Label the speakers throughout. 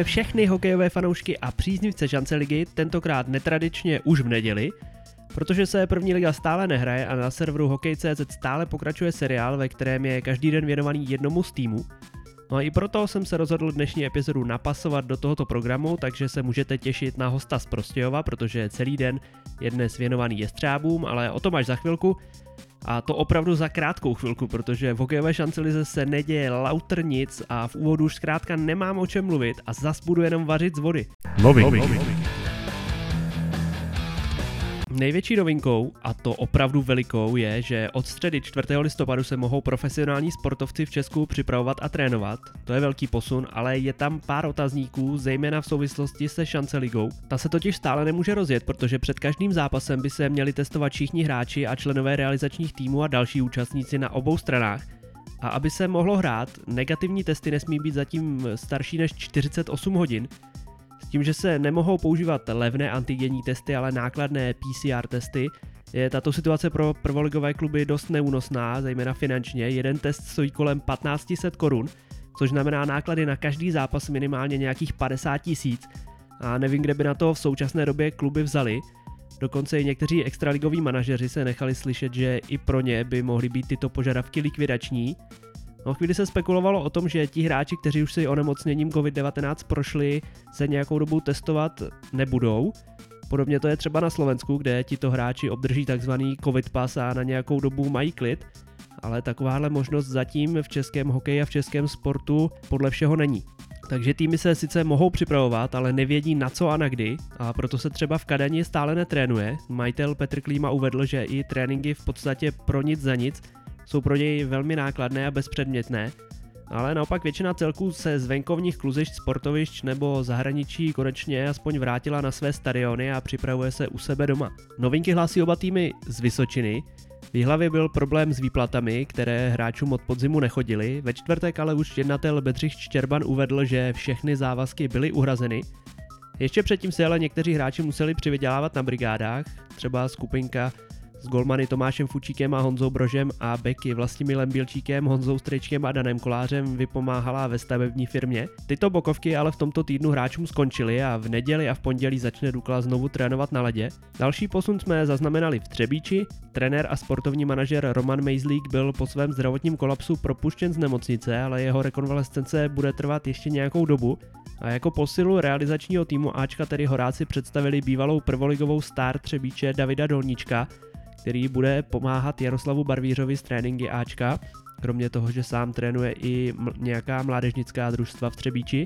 Speaker 1: Zdravíme všechny hokejové fanoušky a příznivce šance ligy, tentokrát netradičně už v neděli, protože se první liga stále nehraje a na serveru Hokej.cz stále pokračuje seriál, ve kterém je každý den věnovaný jednomu z týmu. No a i proto jsem se rozhodl dnešní epizodu napasovat do tohoto programu, takže se můžete těšit na hosta z Prostějova, protože celý den je dnes věnovaný jestřábům, ale o tom až za chvilku. A to opravdu za krátkou chvilku, protože v hokejové šancelize se neděje lauter nic a v úvodu už zkrátka nemám o čem mluvit a zas budu jenom vařit z vody.
Speaker 2: Loving. Loving.
Speaker 1: Největší novinkou, a to opravdu velikou, je, že od středy 4. listopadu se mohou profesionální sportovci v Česku připravovat a trénovat. To je velký posun, ale je tam pár otazníků, zejména v souvislosti se šance ligou. Ta se totiž stále nemůže rozjet, protože před každým zápasem by se měli testovat všichni hráči a členové realizačních týmů a další účastníci na obou stranách. A aby se mohlo hrát, negativní testy nesmí být zatím starší než 48 hodin, tím, že se nemohou používat levné antigenní testy, ale nákladné PCR testy, je tato situace pro prvoligové kluby dost neúnosná, zejména finančně. Jeden test stojí kolem 1500 korun, což znamená náklady na každý zápas minimálně nějakých 50 tisíc. A nevím, kde by na to v současné době kluby vzali. Dokonce i někteří extraligoví manažeři se nechali slyšet, že i pro ně by mohly být tyto požadavky likvidační. No chvíli se spekulovalo o tom, že ti hráči, kteří už si onemocněním COVID-19 prošli, se nějakou dobu testovat nebudou. Podobně to je třeba na Slovensku, kde tito hráči obdrží takzvaný COVID pas a na nějakou dobu mají klid, ale takováhle možnost zatím v českém hokeji a v českém sportu podle všeho není. Takže týmy se sice mohou připravovat, ale nevědí na co a na kdy a proto se třeba v Kadani stále netrénuje. Majitel Petr Klíma uvedl, že i tréninky v podstatě pro nic za nic jsou pro něj velmi nákladné a bezpředmětné, ale naopak většina celků se z venkovních kluzišť, sportovišť nebo zahraničí konečně aspoň vrátila na své stadiony a připravuje se u sebe doma. Novinky hlásí oba týmy z Vysočiny, v hlavě byl problém s výplatami, které hráčům od podzimu nechodili. Ve čtvrtek ale už jednatel Bedřich Štěrban uvedl, že všechny závazky byly uhrazeny. Ještě předtím se ale někteří hráči museli přivydělávat na brigádách, třeba skupinka s golmany Tomášem Fučíkem a Honzou Brožem a beky Vlastimilem Bílčíkem, Honzou Stričkem a Danem Kolářem vypomáhala ve stavební firmě. Tyto bokovky ale v tomto týdnu hráčům skončily a v neděli a v pondělí začne Dukla znovu trénovat na ledě. Další posun jsme zaznamenali v Třebíči. Trenér a sportovní manažer Roman Mejzlík byl po svém zdravotním kolapsu propuštěn z nemocnice, ale jeho rekonvalescence bude trvat ještě nějakou dobu. A jako posilu realizačního týmu Ačka tedy Horáci představili bývalou prvoligovou star Třebíče Davida Dolníčka, který bude pomáhat Jaroslavu Barvířovi z tréninky Ačka, kromě toho, že sám trénuje i nějaká mládežnická družstva v Třebíči.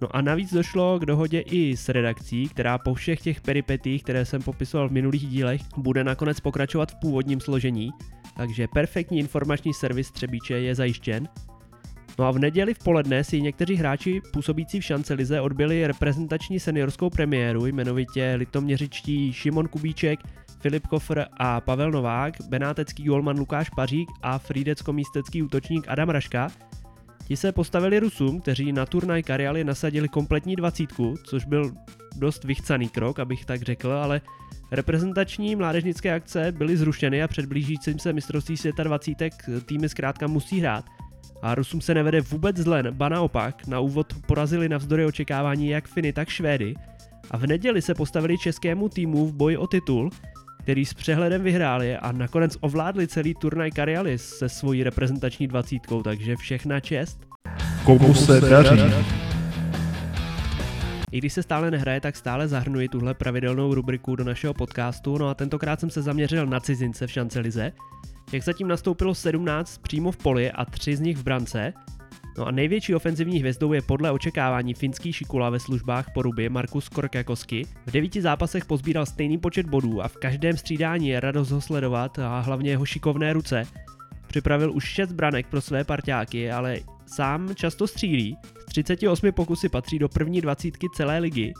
Speaker 1: No a navíc došlo k dohodě i s redakcí, která po všech těch peripetích, které jsem popisoval v minulých dílech, bude nakonec pokračovat v původním složení, takže perfektní informační servis Třebíče je zajištěn. No a v neděli v poledne si někteří hráči působící v šance lize odbyli reprezentační seniorskou premiéru, jmenovitě litoměřičtí Šimon Kubíček, Filip Kofr a Pavel Novák, benátecký golman Lukáš Pařík a frídecko-místecký útočník Adam Raška. Ti se postavili Rusům, kteří na turnaj Karialy nasadili kompletní dvacítku, což byl dost vychcaný krok, abych tak řekl, ale reprezentační mládežnické akce byly zrušeny a před blížícím se mistrovství světa 20 týmy zkrátka musí hrát. A Rusům se nevede vůbec zle, ba naopak, na úvod porazili navzdory očekávání jak Finy, tak Švédy. A v neděli se postavili českému týmu v boji o titul, který s přehledem vyhráli a nakonec ovládli celý turnaj Karialis se svojí reprezentační dvacítkou, takže všechna čest.
Speaker 2: Komu se daří?
Speaker 1: I když se stále nehraje, tak stále zahrnuji tuhle pravidelnou rubriku do našeho podcastu, no a tentokrát jsem se zaměřil na cizince v šancelize. Těch zatím nastoupilo 17 přímo v poli a 3 z nich v brance, No a největší ofenzivní hvězdou je podle očekávání finský šikula ve službách poruby Markus Korkakosky. V devíti zápasech pozbíral stejný počet bodů a v každém střídání je radost ho sledovat a hlavně jeho šikovné ruce. Připravil už 6 branek pro své parťáky, ale sám často střílí. Z 38 pokusy patří do první dvacítky celé ligy.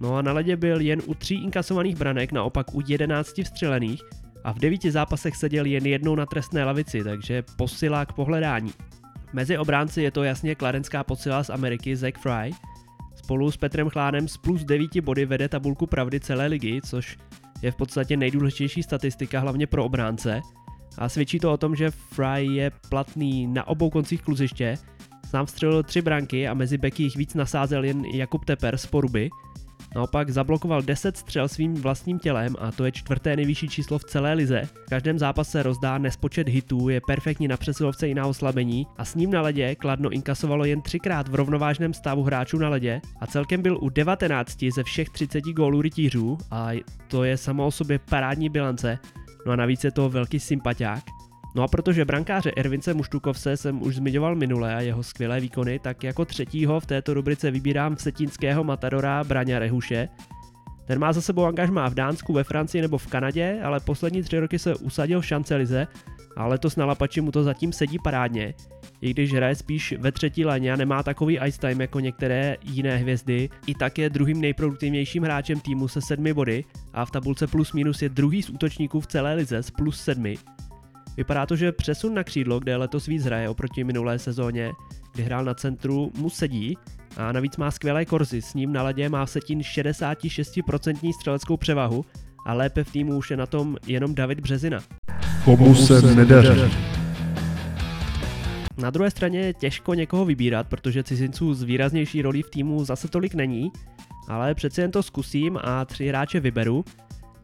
Speaker 1: No a na ledě byl jen u tří inkasovaných branek, naopak u 11 vstřelených a v devíti zápasech seděl jen jednou na trestné lavici, takže posila k pohledání. Mezi obránci je to jasně kladenská posila z Ameriky Zack Fry. Spolu s Petrem Chlánem z plus 9 body vede tabulku pravdy celé ligy, což je v podstatě nejdůležitější statistika hlavně pro obránce. A svědčí to o tom, že Fry je platný na obou koncích kluziště. Sám vstřelil tři branky a mezi beky jich víc nasázel jen Jakub Teper z Poruby. Naopak zablokoval 10 střel svým vlastním tělem a to je čtvrté nejvyšší číslo v celé lize. V každém zápase rozdá nespočet hitů, je perfektní na přesilovce i na oslabení a s ním na ledě Kladno inkasovalo jen třikrát v rovnovážném stavu hráčů na ledě a celkem byl u 19 ze všech 30 gólů rytířů a to je samo o sobě parádní bilance. No a navíc je to velký sympatiák. No a protože brankáře Ervince Muštukovse jsem už zmiňoval minule a jeho skvělé výkony, tak jako třetího v této rubrice vybírám vsetínského matadora Braňa Rehuše. Ten má za sebou angažmá v Dánsku, ve Francii nebo v Kanadě, ale poslední tři roky se usadil v šancelize a letos na Lapači mu to zatím sedí parádně. I když hraje spíš ve třetí léně a nemá takový ice time jako některé jiné hvězdy, i tak je druhým nejproduktivnějším hráčem týmu se sedmi body a v tabulce plus minus je druhý z útočníků v celé lize s plus sedmi. Vypadá to, že přesun na křídlo, kde letos víc hraje oproti minulé sezóně, kdy hrál na centru, mu sedí a navíc má skvělé korzy, s ním na ledě má Setin 66% střeleckou převahu a lépe v týmu už je na tom jenom David Březina.
Speaker 2: Komu se nedaří?
Speaker 1: Na druhé straně je těžko někoho vybírat, protože cizinců z výraznější rolí v týmu zase tolik není, ale přeci jen to zkusím a tři hráče vyberu,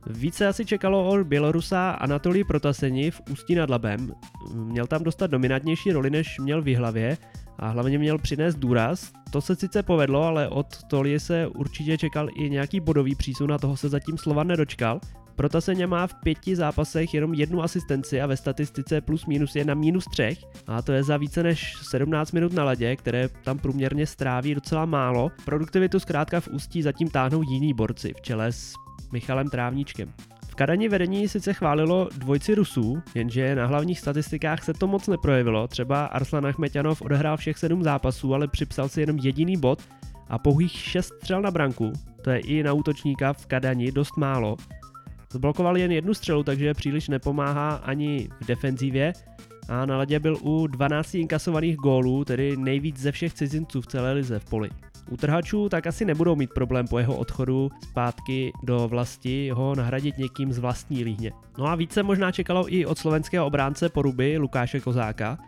Speaker 1: více asi čekalo od Bělorusa Anatolí Protaseni v Ústí nad Labem. Měl tam dostat dominantnější roli, než měl v hlavě a hlavně měl přinést důraz. To se sice povedlo, ale od Tolie se určitě čekal i nějaký bodový přísun a toho se zatím slova nedočkal. Protaseně má v pěti zápasech jenom jednu asistenci a ve statistice plus minus je na minus třech a to je za více než 17 minut na ledě, které tam průměrně stráví docela málo. Produktivitu zkrátka v ústí zatím táhnou jiní borci v čele s Michalem Trávníčkem. V Kadani vedení sice chválilo dvojci Rusů, jenže na hlavních statistikách se to moc neprojevilo. Třeba Arslan Achmeťanov odehrál všech sedm zápasů, ale připsal si jenom jediný bod a pouhých šest střel na branku. To je i na útočníka v Kadani dost málo. Zblokoval jen jednu střelu, takže příliš nepomáhá ani v defenzivě a na ledě byl u 12 inkasovaných gólů, tedy nejvíc ze všech cizinců v celé lize v poli. U trhačů tak asi nebudou mít problém po jeho odchodu zpátky do vlasti ho nahradit někým z vlastní líhně. No a více možná čekalo i od slovenského obránce poruby Lukáše Kozáka,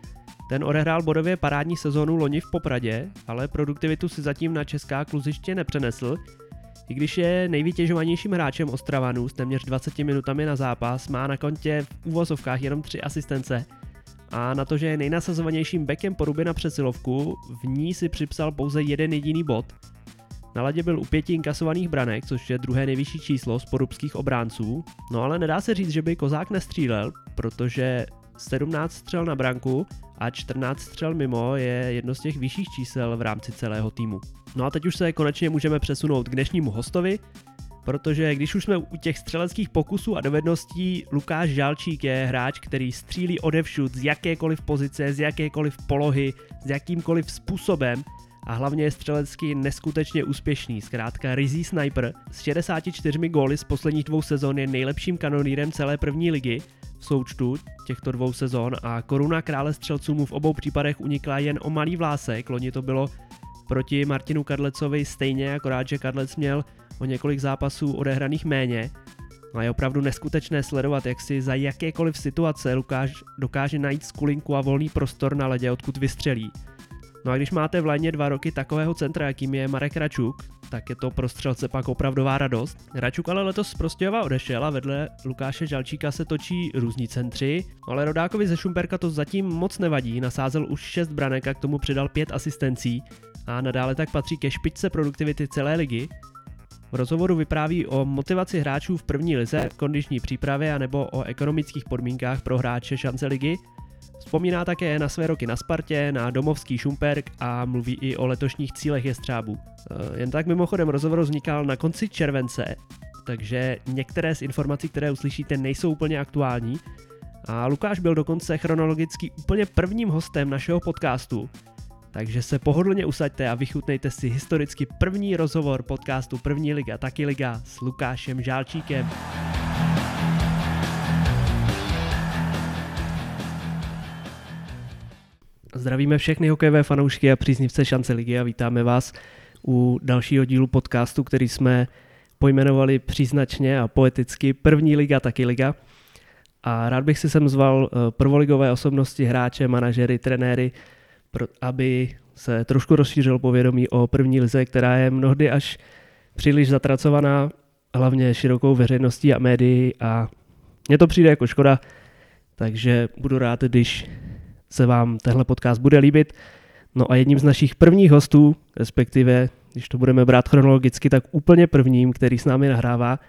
Speaker 1: ten odehrál bodově parádní sezónu loni v Popradě, ale produktivitu si zatím na česká kluziště nepřenesl, i když je nejvytěžovanějším hráčem Ostravanů s téměř 20 minutami na zápas, má na kontě v úvozovkách jenom 3 asistence a na to, že je nejnasazovanějším bekem poruby na přesilovku, v ní si připsal pouze jeden jediný bod. Na ladě byl u pěti inkasovaných branek, což je druhé nejvyšší číslo z porubských obránců, no ale nedá se říct, že by Kozák nestřílel, protože 17 střel na branku a 14 střel mimo je jedno z těch vyšších čísel v rámci celého týmu. No a teď už se konečně můžeme přesunout k dnešnímu hostovi, protože když už jsme u těch střeleckých pokusů a dovedností, Lukáš Žalčík je hráč, který střílí odevšud z jakékoliv pozice, z jakékoliv polohy, s jakýmkoliv způsobem. A hlavně je střelecky neskutečně úspěšný, zkrátka rizí sniper. S 64 góly z posledních dvou sezon je nejlepším kanonýrem celé první ligy. V součtu těchto dvou sezon a koruna krále střelců mu v obou případech unikla jen o malý vlásek, loni to bylo proti Martinu Kadlecovi stejně, akorát, že Kadlec měl o několik zápasů odehraných méně. A je opravdu neskutečné sledovat, jak si za jakékoliv situace Lukáš dokáže najít skulinku a volný prostor na ledě, odkud vystřelí. No a když máte v léně dva roky takového centra, jakým je Marek Račuk, tak je to pro střelce pak opravdová radost. Račuk ale letos z Prostějova odešel a vedle Lukáše Žalčíka se točí různí centři, ale Rodákovi ze Šumperka to zatím moc nevadí, nasázel už 6 branek a k tomu přidal 5 asistencí a nadále tak patří ke špičce produktivity celé ligy. V rozhovoru vypráví o motivaci hráčů v první lize, kondiční přípravě a nebo o ekonomických podmínkách pro hráče šance ligy. Vzpomíná také na své roky na Spartě, na domovský Šumperk a mluví i o letošních cílech jestřábů. Eh, jen tak mimochodem rozhovor vznikal na konci července, takže některé z informací, které uslyšíte, nejsou úplně aktuální. A Lukáš byl dokonce chronologicky úplně prvním hostem našeho podcastu, takže se pohodlně usaďte a vychutnejte si historicky první rozhovor podcastu První liga, taky liga s Lukášem Žálčíkem. Zdravíme všechny hokejové fanoušky a příznivce šance ligy a vítáme vás u dalšího dílu podcastu, který jsme pojmenovali příznačně a poeticky První liga, taky liga. A rád bych si sem zval eh, prvoligové osobnosti, hráče, manažery, trenéry, pro, aby se trošku rozšířil povědomí o první lize, která je mnohdy až příliš zatracovaná, hlavně širokou veřejností a médií a mně to přijde jako škoda, takže budu rád, když se vám tehle podcast bude líbit. No a jedním z našich prvních hostů, respektive, když to budeme brát chronologicky, tak úplně prvním, který s námi nahrává,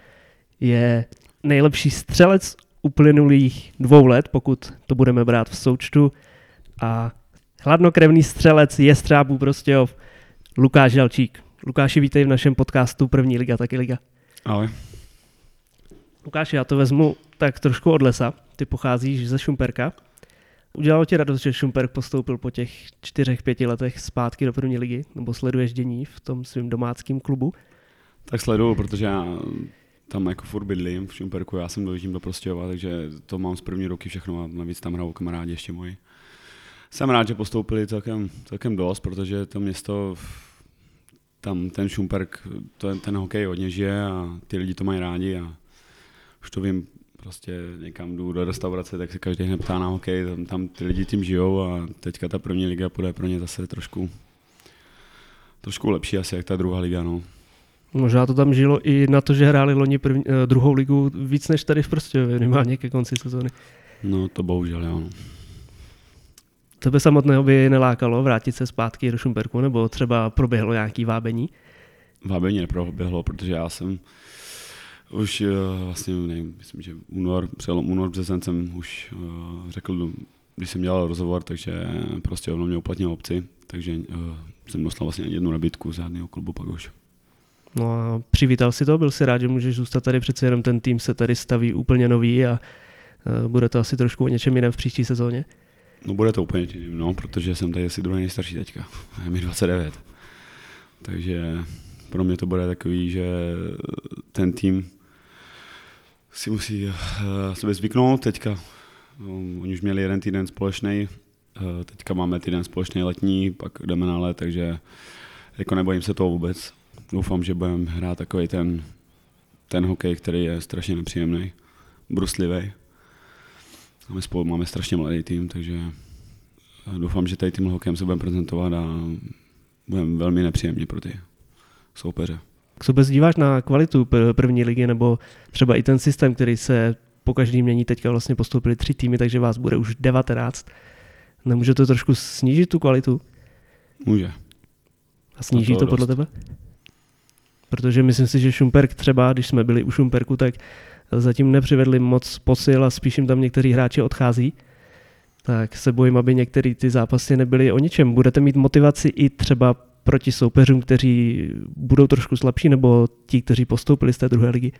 Speaker 1: je nejlepší střelec uplynulých dvou let, pokud to budeme brát v součtu. A hladnokrevný střelec je střábů prostě Lukáš Žalčík. Lukáši, vítej v našem podcastu První liga, taky liga.
Speaker 3: Ahoj.
Speaker 1: Lukáši, já to vezmu tak trošku od lesa. Ty pocházíš ze Šumperka. Udělalo ti radost, že Šumperk postoupil po těch čtyřech, pěti letech zpátky do první ligy? Nebo sleduješ dění v tom svém domáckém klubu?
Speaker 3: Tak sleduju, protože já tam jako furt bydlím v Šumperku, já jsem dojíždím do Prostějova, takže to mám z první roky všechno a navíc tam hrajou kamarádi ještě moji. Jsem rád, že postoupili celkem, celkem dost, protože to město, tam ten Šumperk, to, ten hokej hodně žije a ty lidi to mají rádi a už to vím, prostě někam jdu do restaurace, tak se každý hned ptá na hokej, tam, tam ty lidi tím žijou a teďka ta první liga bude pro ně zase trošku, trošku lepší asi jak ta druhá liga, no.
Speaker 1: Možná to tam žilo i na to, že hráli loni první, eh, druhou ligu víc než tady v Prostějově, minimálně ke konci sezóny.
Speaker 3: No to bohužel, jo. No.
Speaker 1: Tebe samotného by nelákalo vrátit se zpátky do Šumperku, nebo třeba proběhlo nějaký vábení?
Speaker 3: Vábení neproběhlo, protože já jsem už uh, vlastně, nevím, myslím, že únor, přelom únor, březen jsem už uh, řekl, když jsem dělal rozhovor, takže prostě ono mě uplatnil obci, takže uh, jsem dostal vlastně jednu nabídku z žádného klubu pak už.
Speaker 1: No a přivítal si to, byl si rád, že můžeš zůstat tady, přece jenom ten tým se tady staví úplně nový a uh, bude to asi trošku o něčem jiném v příští sezóně?
Speaker 3: No bude to úplně jiným, no, protože jsem tady asi druhý nejstarší teďka, je mi 29. Takže pro mě to bude takový, že ten tým si musí uh, sebe zvyknout. Teďka um, oni už měli jeden týden společný, uh, teďka máme týden společný letní, pak jdeme na let, takže jako nebojím se toho vůbec. Doufám, že budeme hrát takový ten, ten hokej, který je strašně nepříjemný, bruslivý. Máme spolu, máme strašně mladý tým, takže doufám, že tady tím hokejem se budeme prezentovat a budeme velmi nepříjemní pro ty soupeře.
Speaker 1: Jak se vůbec díváš na kvalitu první ligy nebo třeba i ten systém, který se po každý mění, teďka vlastně postoupili tři týmy, takže vás bude už 19. Nemůže to trošku snížit tu kvalitu?
Speaker 3: Může.
Speaker 1: A sníží to, to podle tebe? Protože myslím si, že Šumperk třeba, když jsme byli u Šumperku, tak zatím nepřivedli moc posil a spíš jim tam někteří hráči odchází. Tak se bojím, aby některé ty zápasy nebyly o ničem. Budete mít motivaci i třeba proti soupeřům, kteří budou trošku slabší, nebo ti, kteří postoupili z té druhé ligy?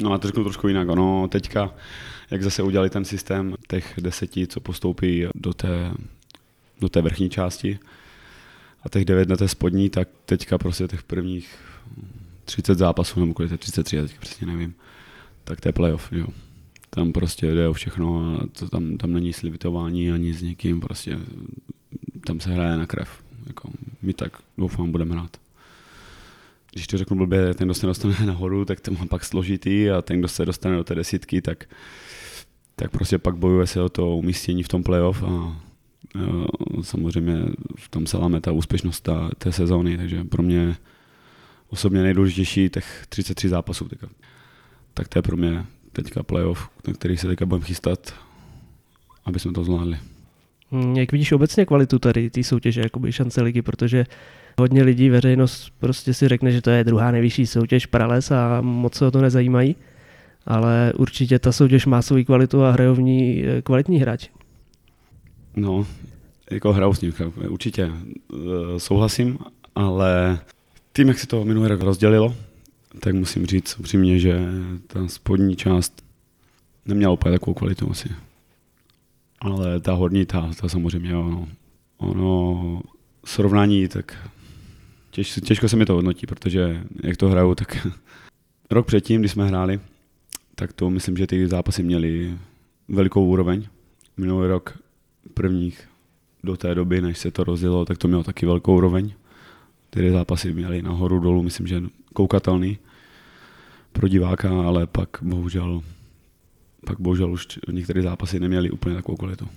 Speaker 3: No a to řeknu trošku jinak. Ono teďka, jak zase udělali ten systém těch deseti, co postoupí do té, do té vrchní části a těch devět na té spodní, tak teďka prostě těch prvních 30 zápasů, nebo kolik je 33, já teďka přesně nevím, tak to je playoff, jo. Tam prostě jde o všechno a to tam, tam není slivitování ani s někým, prostě tam se hraje na krev. Jako, my tak doufám budeme hrát. Když to řeknu blbě, ten, kdo se dostane nahoru, tak to má pak složitý a ten, kdo se dostane do té desítky, tak, tak prostě pak bojuje se o to umístění v tom playoff a, a samozřejmě v tom se láme ta úspěšnost ta, té sezóny, takže pro mě osobně nejdůležitější těch 33 zápasů. Teďka. Tak to je pro mě teďka playoff, na který se teďka budeme chystat, aby jsme to zvládli.
Speaker 1: Hmm, jak vidíš obecně kvalitu tady té soutěže, jakoby šance ligy, protože hodně lidí, veřejnost prostě si řekne, že to je druhá nejvyšší soutěž Prales a moc se o to nezajímají, ale určitě ta soutěž má svou kvalitu a hrajou v ní eh, kvalitní hráči.
Speaker 3: No, jako hrajou s ním, určitě eh, souhlasím, ale tím, jak se to minulý rok rozdělilo, tak musím říct upřímně, že ta spodní část neměla úplně takovou kvalitu asi ale ta horní, ta, ta samozřejmě, ono, ono srovnání, tak těž, těžko se mi to hodnotí, protože jak to hraju, tak rok předtím, když jsme hráli, tak to myslím, že ty zápasy měly velikou úroveň. Minulý rok prvních do té doby, než se to rozjelo, tak to mělo taky velkou úroveň. Ty zápasy měly nahoru dolů, myslím, že koukatelný pro diváka, ale pak bohužel pak bohužel už některé zápasy neměly úplně takovou kvalitu.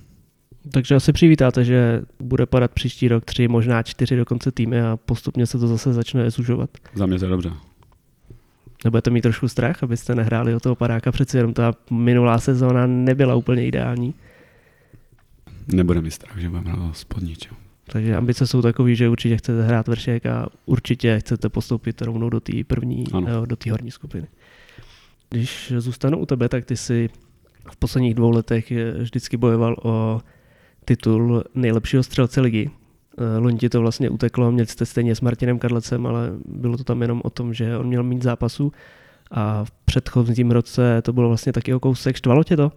Speaker 1: Takže asi přivítáte, že bude padat příští rok tři, možná čtyři dokonce týmy a postupně se to zase začne zužovat.
Speaker 3: Za mě to je dobře.
Speaker 1: Nebudete mít trošku strach, abyste nehráli o toho padáka, přeci jenom ta minulá sezóna nebyla úplně ideální.
Speaker 3: Nebude mi strach, že budeme hrát spodní. Čo?
Speaker 1: Takže ambice jsou takové, že určitě chcete hrát vršek a určitě chcete postoupit rovnou do té první, ano. do té horní skupiny. Když zůstanu u tebe, tak ty si v posledních dvou letech vždycky bojoval o titul nejlepšího střelce ligy. Eh, loni ti to vlastně uteklo, měli jste stejně s Martinem Kadlecem, ale bylo to tam jenom o tom, že on měl mít zápasu a v předchozím roce to bylo vlastně taky o kousek. Štvalo tě to?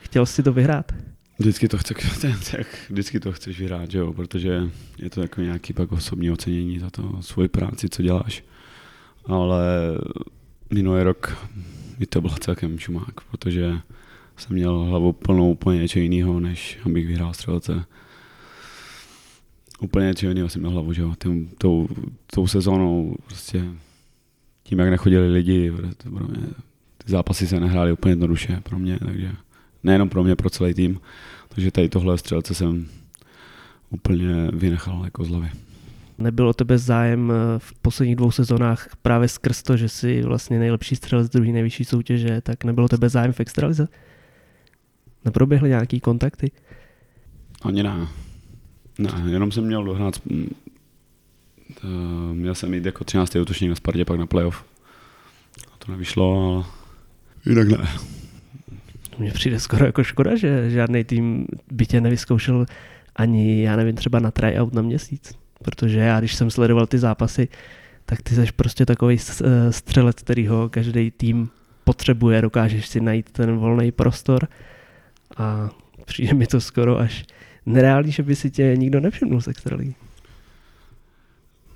Speaker 1: Chtěl jsi to vyhrát?
Speaker 3: Vždycky to, chce, tak, vždycky to chceš vyhrát, že jo? protože je to jako nějaký pak osobní ocenění za to svoji práci, co děláš. Ale minulý rok mi to bylo celkem šumák, protože jsem měl hlavu plnou úplně něčeho jiného, než abych vyhrál střelce. Úplně něčeho jiného jsem měl hlavu, že jo, Tím, tou, tou sezónou prostě tím, jak nechodili lidi, pro mě, ty zápasy se nehrály úplně jednoduše pro mě, takže nejenom pro mě, pro celý tým. Takže tady tohle střelce jsem úplně vynechal jako z hlavy.
Speaker 1: Nebylo tebe zájem eh, v posledních dvou sezónách právě skrz to, že jsi vlastně nejlepší střelec druhé nejvyšší soutěže, tak nebylo tebe zájem v extralize? Neproběhly nějaký kontakty?
Speaker 3: Ani ne. Ne, jenom jsem měl dohrát, měl jsem jít jako 13. útočník na Spartě, pak na playoff. A to nevyšlo, ale jinak ne.
Speaker 1: Mně přijde skoro jako škoda, že žádný tým by tě nevyzkoušel ani, já nevím, třeba na tryout na měsíc. Protože já, když jsem sledoval ty zápasy, tak ty jsi prostě takový eh, střelec, kterýho každý tým potřebuje, dokážeš si najít ten volný prostor a přijde mi to skoro až nereálný, že by si tě nikdo nevšimnul z extraligy.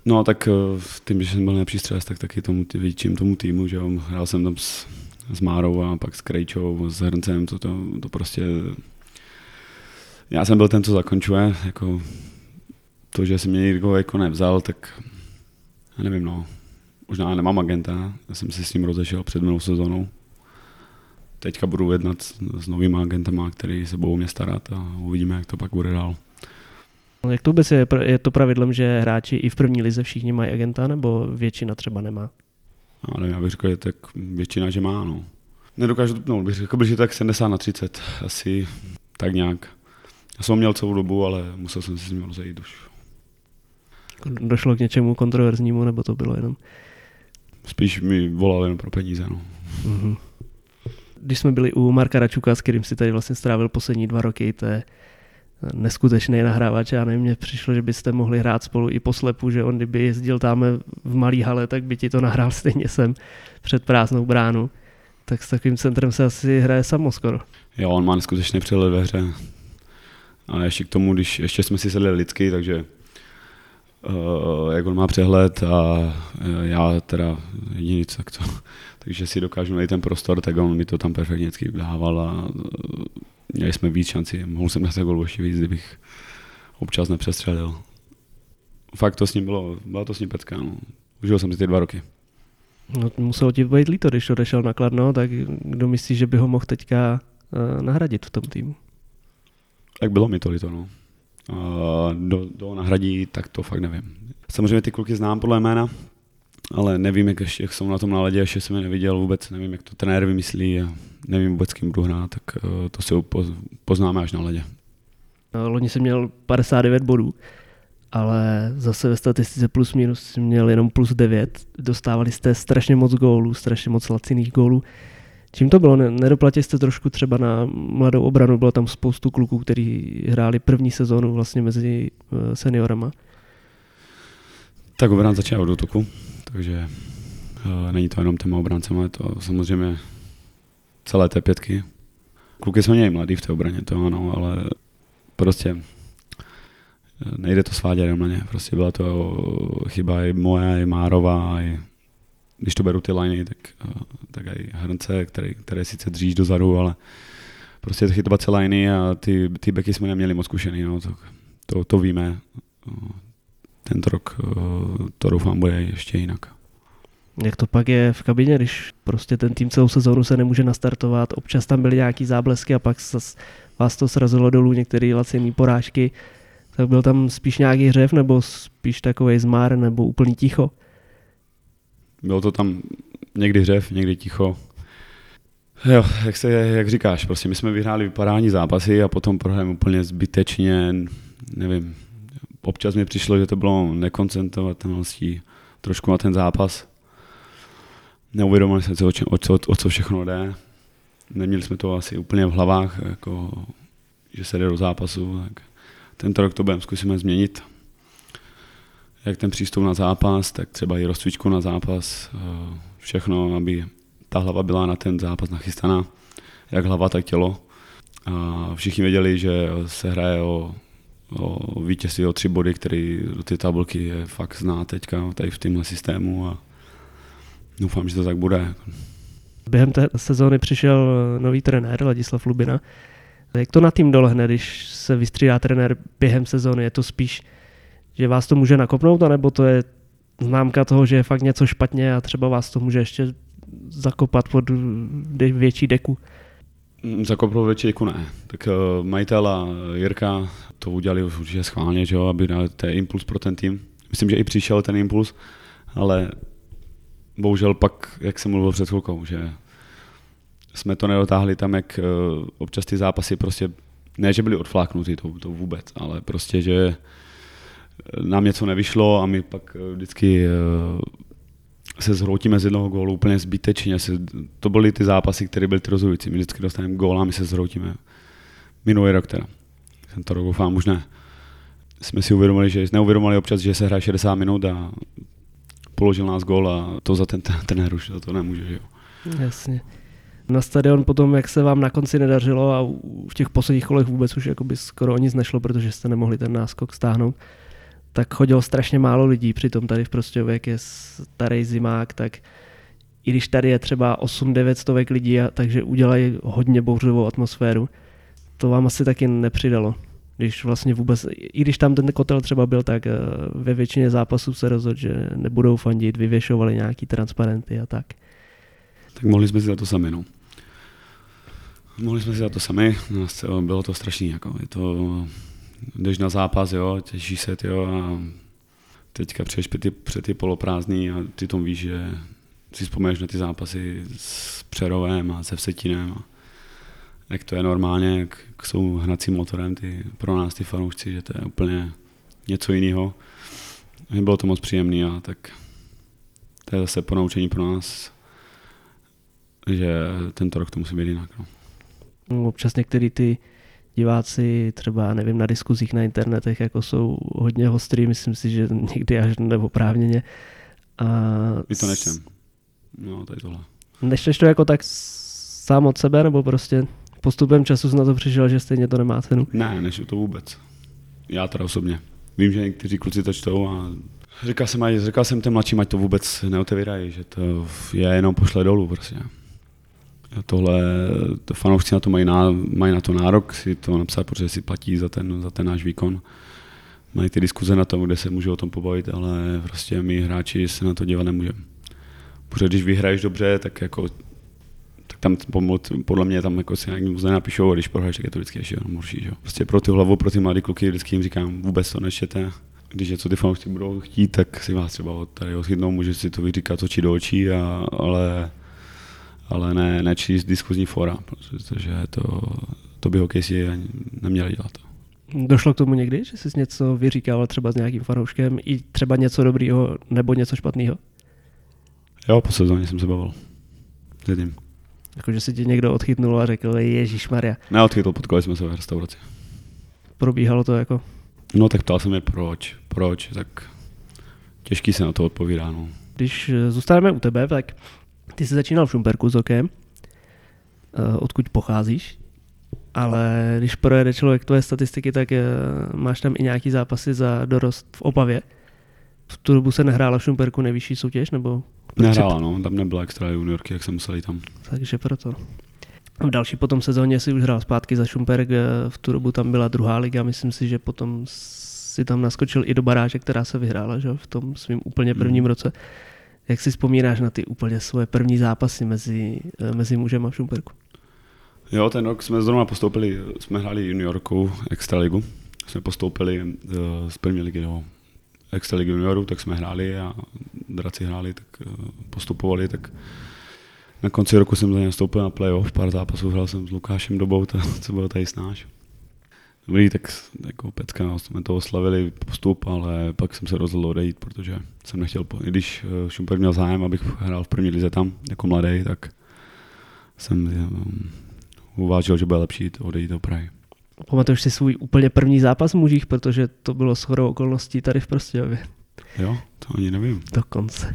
Speaker 3: No tak eh, tím, že jsem byl nejlepší střelec, tak taky tomu, větším tomu týmu, že jo, hrál jsem tam s, s Márou a pak s Krejčou, s Hrncem, to, to, to prostě já jsem byl ten, co zakončuje, jako to, že si mě někdo jako nevzal, tak já nevím, no. Možná nemám agenta, já jsem se s ním rozešel před minulou sezónou, teďka budu jednat s novými agentama, který se budou mě starat a uvidíme, jak to pak bude dál.
Speaker 1: Jak to vůbec je? Je to pravidlem, že hráči i v první lize všichni mají agenta, nebo většina třeba nemá?
Speaker 3: Ale já bych řekl, že tak většina, že má, no. Nedokážu no, bych řekl, že tak 70 na 30, asi tak nějak. Já jsem ho měl celou dobu, ale musel jsem se s ním rozejít už.
Speaker 1: Došlo k něčemu kontroverznímu, nebo to bylo jenom?
Speaker 3: Spíš mi volal jen pro peníze, no. Mm-hmm
Speaker 1: když jsme byli u Marka Račuka, s kterým si tady vlastně strávil poslední dva roky, to je neskutečný nahrávač. Já nevím, mně přišlo, že byste mohli hrát spolu i poslepu, že on kdyby jezdil tam v malý hale, tak by ti to nahrál stejně sem před prázdnou bránu. Tak s takovým centrem se asi hraje samo skoro.
Speaker 3: Jo, on má neskutečný přehled ve hře. A ještě k tomu, když ještě jsme si sedli lidsky, takže uh, jak on má přehled a já teda jediný, tak to, takže si dokážu najít ten prostor, tak on mi to tam perfektně dával a e, měli jsme víc šanci. Mohl jsem dát gol ještě víc, kdybych občas nepřestřelil. Fakt to s ním bylo, byla to s ním pecka, no. Užil jsem si ty dva roky.
Speaker 1: No, muselo ti být líto, když odešel na Kladno, tak kdo myslí, že by ho mohl teďka uh, nahradit v tom týmu?
Speaker 3: Tak bylo mi to líto, no. Uh, do, do nahradí, tak to fakt nevím. Samozřejmě ty kluky znám podle jména, ale nevím, jak, ještě, jak jsou na tom náladě, ještě jsem je neviděl vůbec, nevím, jak to trenér vymyslí a nevím vůbec, kým budu hrát, tak uh, to si poznáme až na ledě.
Speaker 1: No, loni jsem měl 59 bodů, ale zase ve statistice plus minus jsem měl jenom plus 9. Dostávali jste strašně moc gólů, strašně moc laciných gólů. Čím to bylo? Nedoplatili jste trošku třeba na mladou obranu? Bylo tam spoustu kluků, kteří hráli první sezónu vlastně mezi eh, seniorama.
Speaker 3: Tak obrana začala od útoku takže uh, není to jenom těma obráncema, je to samozřejmě celé té pětky. Kluky jsou něj mladý v té obraně, to ano, ale prostě eh, nejde to svádět jenom na ně. Prostě byla to chyba i moje, i Márova, i když to beru ty liney, tak, uh, tak i hrnce, které, které sice dříž dozadu, ale prostě chytovat celé liney a ty, ty beky jsme neměli moc zkušený, no, to, to, to víme tento rok eh, to doufám bude ještě jinak.
Speaker 1: Jak to pak je v kabině, když prostě ten tým celou sezónu se nemůže nastartovat, občas tam byly nějaký záblesky a pak vás to srazilo dolů, některé laciné porážky, tak byl tam spíš nějaký hřev nebo spíš takový zmár nebo úplný ticho?
Speaker 3: Bylo to tam někdy hřev, někdy ticho. Jo, jak, se, jak říkáš, prostě my jsme vyhráli vypadání zápasy a potom prohrajeme úplně zbytečně, nevím, občas mi přišlo, že to bylo nekoncentrovatelností trošku na ten zápas. Neuvědomili jsme si, o, o, co, o co všechno jde. Neměli jsme to asi úplně v hlavách, jako, že se jde do zápasu. Tak tento rok to budeme zkusíme změnit. Jak ten přístup na zápas, tak třeba i rozcvičku na zápas. Eh, všechno, aby ta hlava byla na ten zápas nachystaná. Jak hlava, tak tělo. A všichni věděli, že se hraje o o vítězství o tři body, který do ty tabulky je fakt zná teďka tady v tomhle systému a doufám, že to tak bude.
Speaker 1: Během té sezóny přišel nový trenér Ladislav Lubina. Jak to na tým dolehne, když se vystřídá trenér během sezóny? Je to spíš, že vás to může nakopnout, anebo to je známka toho, že je fakt něco špatně a třeba vás to může ještě zakopat pod větší deku?
Speaker 3: Zakopnout větší deku ne. Tak uh, majitel a Jirka to udělali určitě schválně, že jo, aby dali ten impuls pro ten tým. Myslím, že i přišel ten impuls, ale bohužel pak, jak jsem mluvil před chvilkou, že jsme to nedotáhli tam, jak uh, občas ty zápasy prostě, ne, že byly odfláknutý, to, to vůbec, ale prostě, že nám něco nevyšlo a my pak uh, vždycky se zhroutíme z jednoho gólu úplně zbytečně. To byly ty zápasy, které byly ty rozhodující. My vždycky dostaneme gól a my se zhroutíme. Minulý rok teda rok doufám už ne. Jsme si uvědomili, že neuvědomili občas, že se hraje 60 minut a položil nás gol a to za ten trenér už to nemůže, že jo.
Speaker 1: Jasně. Na stadion potom, jak se vám na konci nedařilo a v těch posledních kolech vůbec už jakoby skoro o nic nešlo, protože jste nemohli ten náskok stáhnout, tak chodilo strašně málo lidí, přitom tady v Prostějově, jak je starý zimák, tak i když tady je třeba 8-9 stovek lidí, takže udělají hodně bouřlivou atmosféru, to vám asi taky nepřidalo když vlastně vůbec, i když tam ten kotel třeba byl, tak eh, ve většině zápasů se rozhodl, že nebudou fandit, vyvěšovali nějaký transparenty a tak.
Speaker 3: Tak mohli jsme si za to sami, no. Mohli jsme si za to sami, no, bylo to strašný, jako je to, jdeš na zápas, jo, těší se, jo, a teďka přeješ před ty, před ty poloprázdný a ty tom víš, že si vzpomeneš na ty zápasy s Přerovem a se Vsetinem a jak to je normálně, jak jsou hnacím motorem ty, pro nás ty fanoušci, že to je úplně něco jiného. Bylo to moc příjemné a tak to je zase ponaučení pro nás, že tento rok to musí být jinak.
Speaker 1: No. Občas některý ty diváci třeba, nevím, na diskuzích na internetech jako jsou hodně hostrý, myslím si, že někdy až nebo právněně.
Speaker 3: A My to nečtem. No, tady tohle.
Speaker 1: Nečteš to jako tak sám od sebe, nebo prostě postupem času jsi na to přišel, že stejně to nemá cenu?
Speaker 3: Ne, než to vůbec. Já teda osobně. Vím, že někteří kluci to čtou a říkal jsem, říkal jsem těm mladším, ať to vůbec neotevírají, že to je jenom pošle dolů prostě. Tohle, to fanoušci na to mají, ná, mají na to nárok si to napsat, protože si platí za ten, za ten náš výkon. Mají ty diskuze na tom, kde se můžou o tom pobavit, ale prostě my hráči se na to dívat nemůžeme. Protože když vyhraješ dobře, tak jako tam podle mě tam jako si nějak moc nenapíšou, když prohraješ, tak je to vždycky ještě jenom horší. Že? Prostě pro ty hlavu, pro ty mladé kluky vždycky jim říkám, vůbec to nečtěte. Když něco ty fanoušci budou chtít, tak si vás třeba tady odchytnou, může si to vyříkat oči do očí, a, ale, ale ne, nečíst diskuzní fora, protože to, to by hokejsi neměli dělat.
Speaker 1: Došlo k tomu někdy, že jsi něco vyříkával třeba s nějakým fanouškem, i třeba něco dobrýho nebo něco špatného?
Speaker 3: Jo, po sezóně jsem se bavil.
Speaker 1: Jako, že se ti někdo odchytnul a řekl, Ježíš Maria.
Speaker 3: Neodchytl, potkali jsme se v restauraci.
Speaker 1: Probíhalo to jako?
Speaker 3: No tak ptal jsem je proč, proč, tak těžký se na to odpovídá. No.
Speaker 1: Když eh, zůstaneme u tebe, tak ty jsi začínal v Šumperku s okem, eh, odkud pocházíš, ale když projede člověk tvoje statistiky, tak eh, máš tam i nějaký zápasy za dorost v Opavě. V tu dobu se nehrála v Šumperku nejvyšší soutěž, nebo
Speaker 3: Nehrála, no, tam nebyla extra juniorky, jak jsem musel tam.
Speaker 1: Takže proto. V další potom sezóně si už hrál zpátky za Šumperk, eh, v tu dobu tam byla druhá liga, myslím si, že potom si tam naskočil i do baráže, která se vyhrála že? v tom svým úplně prvním hmm. roce. Jak si vzpomínáš na ty úplně svoje první zápasy mezi, eh, mezi mužem a Šumperku?
Speaker 3: Jo, ten rok jsme zrovna postoupili, jsme hráli juniorku Extraligu, jsme postoupili uh, z první ligy do Extraligy juniorů, tak jsme hráli a draci hráli, tak uh, postupovali, tak na konci roku jsem za ně nastoupil na playoff, pár zápasů hrál jsem s Lukášem Dobou, to, co byl tady snáš. Dobrý, tak jako pecka, no, jsme to oslavili postup, ale pak jsem se rozhodl odejít, protože jsem nechtěl, i když eh, Šumper měl zájem, abych hrál v první lize tam jako mladý, tak jsem um, uvážil, že bude lepší odejít do Prahy.
Speaker 1: Pamatuješ si svůj úplně první zápas v mužích, protože to bylo shodou okolností tady v Prostějově.
Speaker 3: Jo, to ani nevím.
Speaker 1: Dokonce.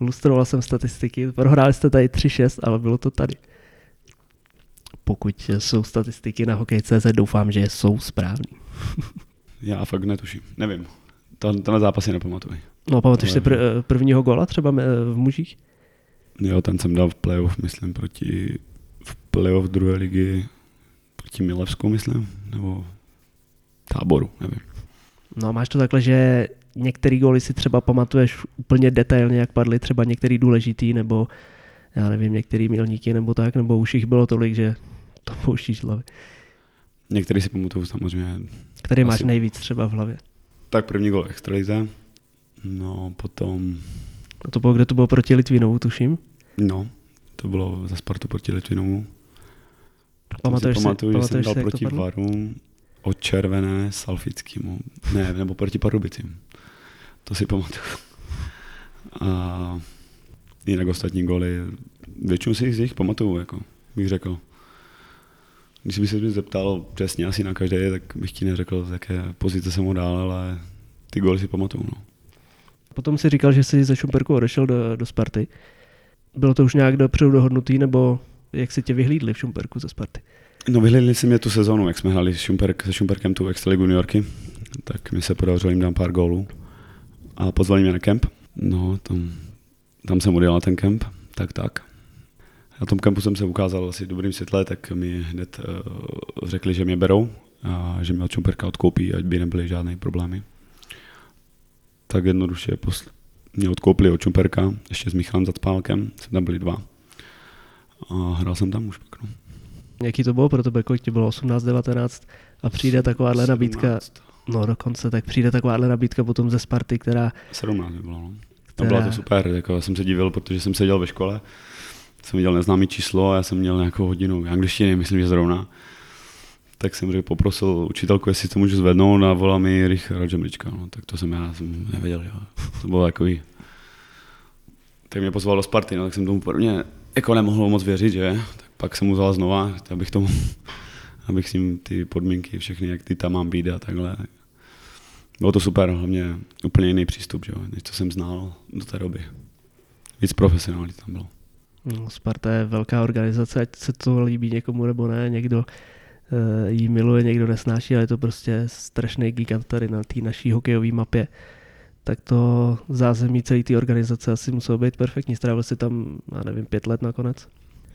Speaker 1: Lustroval jsem statistiky, prohráli jste tady 3-6, ale bylo to tady. Pokud jsou statistiky na hokej.cz, doufám, že jsou správný.
Speaker 3: Já fakt netuším, nevím. To, tenhle zápas si nepamatuji.
Speaker 1: No, pamatuješ si pr- prvního gola třeba v mužích?
Speaker 3: Jo, ten jsem dal v playoff, myslím, proti v playoff druhé ligy proti Milevsku, myslím, nebo táboru, nevím.
Speaker 1: No máš to takhle, že některý góly si třeba pamatuješ úplně detailně, jak padly, třeba některý důležitý, nebo já nevím, některý milníky, nebo tak, nebo už jich bylo tolik, že to pouštíš hlavy.
Speaker 3: Některý si pamatuju samozřejmě.
Speaker 1: Který máš nejvíc třeba v hlavě?
Speaker 3: Tak první gol extralize, no potom...
Speaker 1: A to bylo, kde to bylo proti Litvinovu, tuším?
Speaker 3: No, to bylo za Spartu proti Litvinovu.
Speaker 1: Pamatuješ si,
Speaker 3: pamatuju, že jsem dal proti Varu od červené Salfickému. Ne, nebo proti Pardubicím. To si pamatuju. A jinak ostatní goly, většinu si z nich pamatuju, jako bych řekl. Když bych se mě zeptal přesně asi na každé, tak bych ti neřekl, z jaké pozice jsem ho dál, ale ty goly si pamatuju. No.
Speaker 1: Potom si říkal, že jsi ze Šumperku odešel do, do Sparty. Bylo to už nějak dopředu dohodnutý, nebo jak se tě vyhlídli v Šumperku ze Sparty?
Speaker 3: No vyhlídli si mě tu sezónu, jak jsme hráli Šumperk, se Šumperkem tu Extraligu New Yorky, tak mi se podařilo jim dát pár gólů a pozvali mě na kemp. No, tam, tam jsem udělal ten kemp, tak tak. Na tom kempu jsem se ukázal asi dobrým světle, tak mi hned uh, řekli, že mě berou a že mě od Šumperka odkoupí, ať by nebyly žádné problémy. Tak jednoduše posl- mě odkoupili od Čumperka, ještě s Michalem Zacpálkem, jsme tam byli dva. A hrál jsem tam už pak. No.
Speaker 1: Jaký to bylo pro tebe, kolik ti bylo 18, 19 a přijde takováhle 17. nabídka, no dokonce, tak přijde takováhle nabídka potom ze Sparty, která...
Speaker 3: 17 by bylo, no. Která... Bylo to super, jako já jsem se divil, protože jsem seděl ve škole, jsem viděl neznámý číslo a já jsem měl nějakou hodinu angličtiny, myslím, že zrovna. Tak jsem řekl, poprosil učitelku, jestli to můžu zvednout a volal mi Richard Žemlička. No, tak to jsem já jsem nevěděl, jo. To bylo takový. Tak mě pozval do Sparty, no, tak jsem tomu prvně jako nemohl moc věřit, že? Tak pak jsem mu vzal znova, abych tomu, abych s ním ty podmínky všechny, jak ty tam mám být a takhle. Bylo to super, hlavně úplně jiný přístup, že? než co jsem znal do té doby. Víc profesionální tam bylo.
Speaker 1: No, Sparta je velká organizace, ať se to líbí někomu nebo ne, někdo uh, miluje, někdo nesnáší, ale je to prostě strašný gigant tady na té naší hokejové mapě. Tak to zázemí celé té organizace asi muselo být perfektní. Strávil si tam, já nevím, pět let nakonec?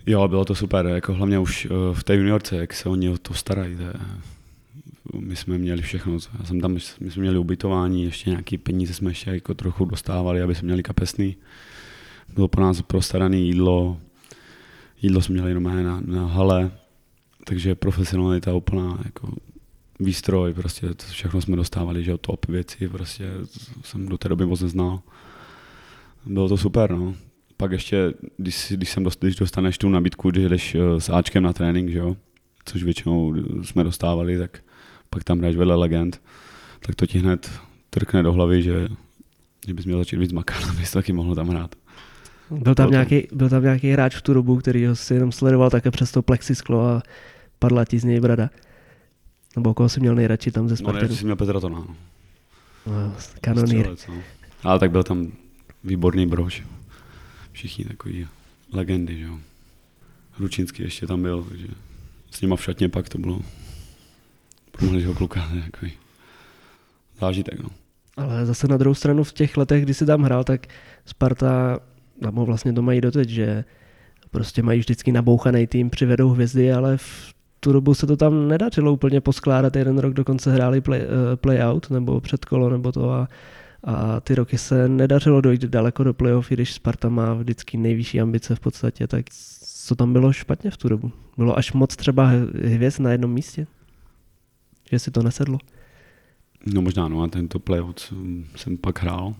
Speaker 3: Jo, bylo to super, jako hlavně už uh, v té juniorce, jak se oni o to starají. To je, my jsme měli všechno, já jsem tam, my jsme měli ubytování, ještě nějaký peníze jsme ještě jako trochu dostávali, aby jsme měli kapesný. Bylo pro nás prostarané jídlo, jídlo jsme měli jenom na, na hale, takže profesionalita úplná, jako výstroj, prostě to všechno jsme dostávali, že top věci, prostě jsem do té doby moc neznal. Bylo to super, no. Pak ještě, když, když, jsem dost, když dostaneš tu nabídku, když jdeš eh, s Ačkem na trénink, že jo, což většinou jsme dostávali, tak pak tam jdeš vedle legend, tak to ti hned trkne do hlavy, že, že bys měl začít víc makat, abys taky mohl tam hrát.
Speaker 1: Byl tam, nějaký, byl tam nějaký hráč v tu dobu, který ho si jenom sledoval také přes to plexisklo a padla ti z něj brada. Nebo koho jsi měl nejradši tam ze Spartanu? No nejradši
Speaker 3: jsi měl Petra Tona. No.
Speaker 1: No, kanonýr.
Speaker 3: no. Ale tak byl tam výborný brož. Všichni takový legendy, že jo. Hručínský ještě tam byl, takže s nima v šatně pak to bylo pro mladého kluka takový zážitek, no.
Speaker 1: Ale zase na druhou stranu v těch letech, kdy jsi tam hrál, tak Sparta, nebo vlastně to mají doteď, že prostě mají vždycky nabouchaný tým, přivedou hvězdy, ale v tu dobu se to tam nedařilo úplně poskládat. Jeden rok dokonce hráli play, uh, play out nebo předkolo nebo to a, a ty roky se nedařilo dojít daleko do playoff, i když Sparta má vždycky nejvyšší ambice v podstatě, tak co tam bylo špatně v tu dobu? Bylo až moc třeba hvězd na jednom místě? Že si to nesedlo?
Speaker 3: No možná no a tento playoff jsem pak hrál.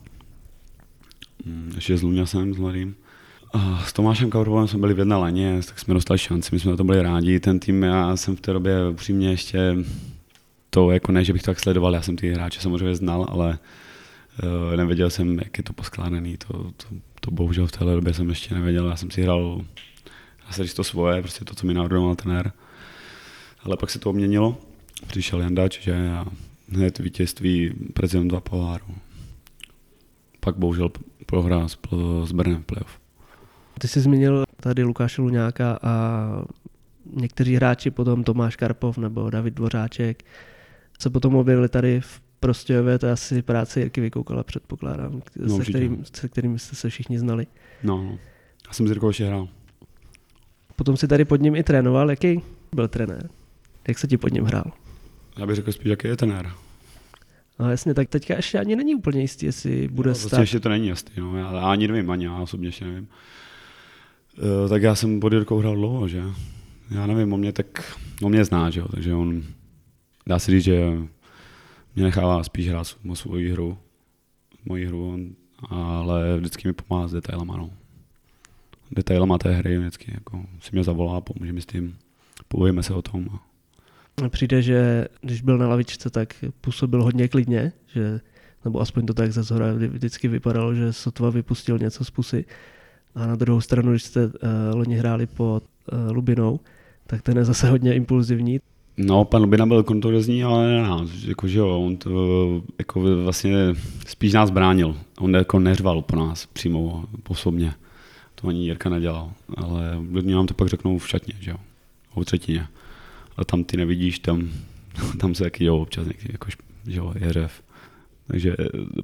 Speaker 3: Mm, ještě s Luňasem, s mladým. S Tomášem Kaurovem jsme byli v jedné laně, tak jsme dostali šanci, my jsme na to byli rádi. Ten tým, já jsem v té době upřímně ještě to jako ne, že bych to tak sledoval, já jsem ty hráče samozřejmě znal, ale uh, nevěděl jsem, jak je to poskládaný, to, to, to bohužel v téhle době jsem ještě nevěděl, já jsem si hrál asi to svoje, prostě to, co mi naordoval trenér. Ale pak se to obměnilo, přišel Jandač, že a hned vítězství prezident dva poháru. Pak bohužel prohra s, s Brnem playoff.
Speaker 1: Ty jsi zmínil tady Lukáše Luňáka a někteří hráči, potom Tomáš Karpov nebo David Dvořáček, se potom objevili tady v Prostějově, to je asi práce Jirky Vykoukala, předpokládám, no, se, kterým, se kterým jste se všichni znali.
Speaker 3: No, no. já jsem s Jirkou ještě hrál.
Speaker 1: Potom si tady pod ním i trénoval. Jaký byl trenér? Jak se ti pod ním hrál?
Speaker 3: Já bych řekl spíš, jaký je trenér.
Speaker 1: No jasně, tak teďka ještě ani není úplně jistý, jestli bude no, stát.
Speaker 3: ještě to není jistý, no. já ani nevím, ani já osobně ještě nevím. Uh, tak já jsem pod Jirkou hrál dlouho, že? Já nevím, on mě tak, on mě zná, že jo, takže on, dá se říct, že mě nechává spíš hrát o svoji hru, moji hru, ale vždycky mi pomáhá s detailama, no. Detailama té hry vždycky, jako si mě zavolá, pomůže mi s tím, povíme se o tom.
Speaker 1: Přijde, že když byl na lavičce, tak působil hodně klidně, že, nebo aspoň to tak ze zhora vždycky vypadalo, že sotva vypustil něco z pusy. A na druhou stranu, když jste uh, loni hráli pod uh, Lubinou, tak ten je zase hodně impulzivní.
Speaker 3: No, pan Lubina byl kontroverzní, ale nás, jako, že jo, on to jako vlastně spíš nás bránil. On jako neřval po nás přímo osobně. To ani Jirka nedělal, ale lidi nám to pak řeknou v šatně, že jo, o třetině. A tam ty nevidíš, tam, tam se taky dělou občas někdy, jako, že jo, je řev. Takže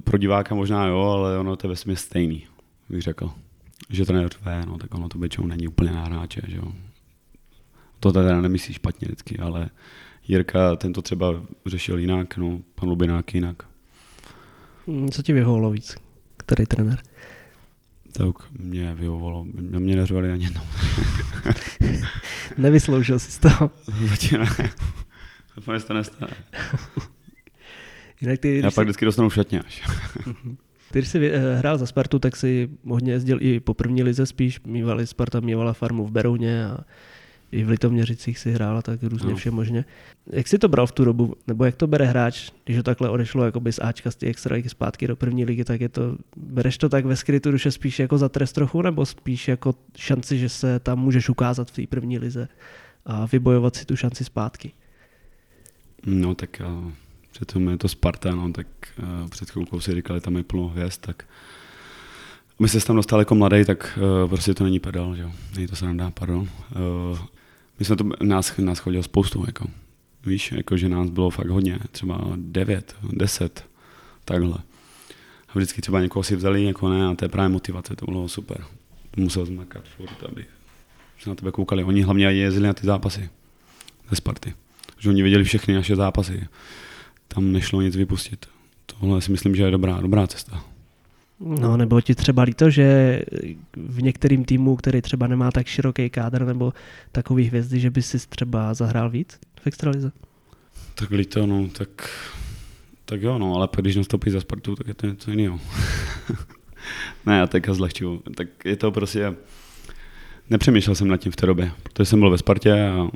Speaker 3: pro diváka možná jo, ale ono to je vesmě stejný, bych řekl. Že to neřve, no, tak ono to většinou není úplně na hráče, že jo. To teda nemyslí špatně vždycky, ale Jirka ten to třeba řešil jinak, no, pan Lubinák jinak.
Speaker 1: Hmm, co ti vyhovovalo víc? Který trenér?
Speaker 3: Tak mě vyhovovalo, mě, mě neřvali ani jednou.
Speaker 1: Nevysloužil jsi z toho.
Speaker 3: Zatím ne. To se nestane.
Speaker 1: Jinak ty,
Speaker 3: Já pak vždycky dostanu šatně až.
Speaker 1: Když jsi eh, hrál za Spartu, tak si hodně jezdil i po první lize spíš. Mývali Sparta, mývala farmu v Berouně a i v Litoměřicích si hrál a tak různě no. vše možně. Jak si to bral v tu dobu, nebo jak to bere hráč, když ho takhle odešlo jakoby z Ačka z té extraligy zpátky do první ligy, tak je to, bereš to tak ve skrytu duše spíš jako za trest trochu, nebo spíš jako šanci, že se tam můžeš ukázat v té první lize a vybojovat si tu šanci zpátky?
Speaker 3: No tak uh, přitom je to Sparta, no, tak uh, před chvilkou si říkali, tam je plno hvězd, tak my se tam dostali jako mladý, tak uh, prostě to není pedal, že jo. Není to se nám dá, pardon. Uh, my jsme to, nás, nás chodilo spoustu, jako. Víš, jako, že nás bylo fakt hodně, třeba devět, deset, takhle. A vždycky třeba někoho si vzali, jako ne, a to je právě motivace, to bylo super. Musel zmakat furt, aby se na tebe koukali. Oni hlavně jezdili na ty zápasy ze Sparty. Že oni viděli všechny naše zápasy. Tam nešlo nic vypustit. Tohle si myslím, že je dobrá, dobrá cesta.
Speaker 1: No, nebo ti třeba líto, že v některým týmu, který třeba nemá tak široký kádr nebo takový hvězdy, že by si třeba zahrál víc v extralize?
Speaker 3: Tak líto, no, tak, tak jo, no, ale když nastoupí za Spartu, tak je to něco jiného. ne, já teďka zlehčuju. Tak je to prostě, nepřemýšlel jsem nad tím v té době, protože jsem byl ve Spartě a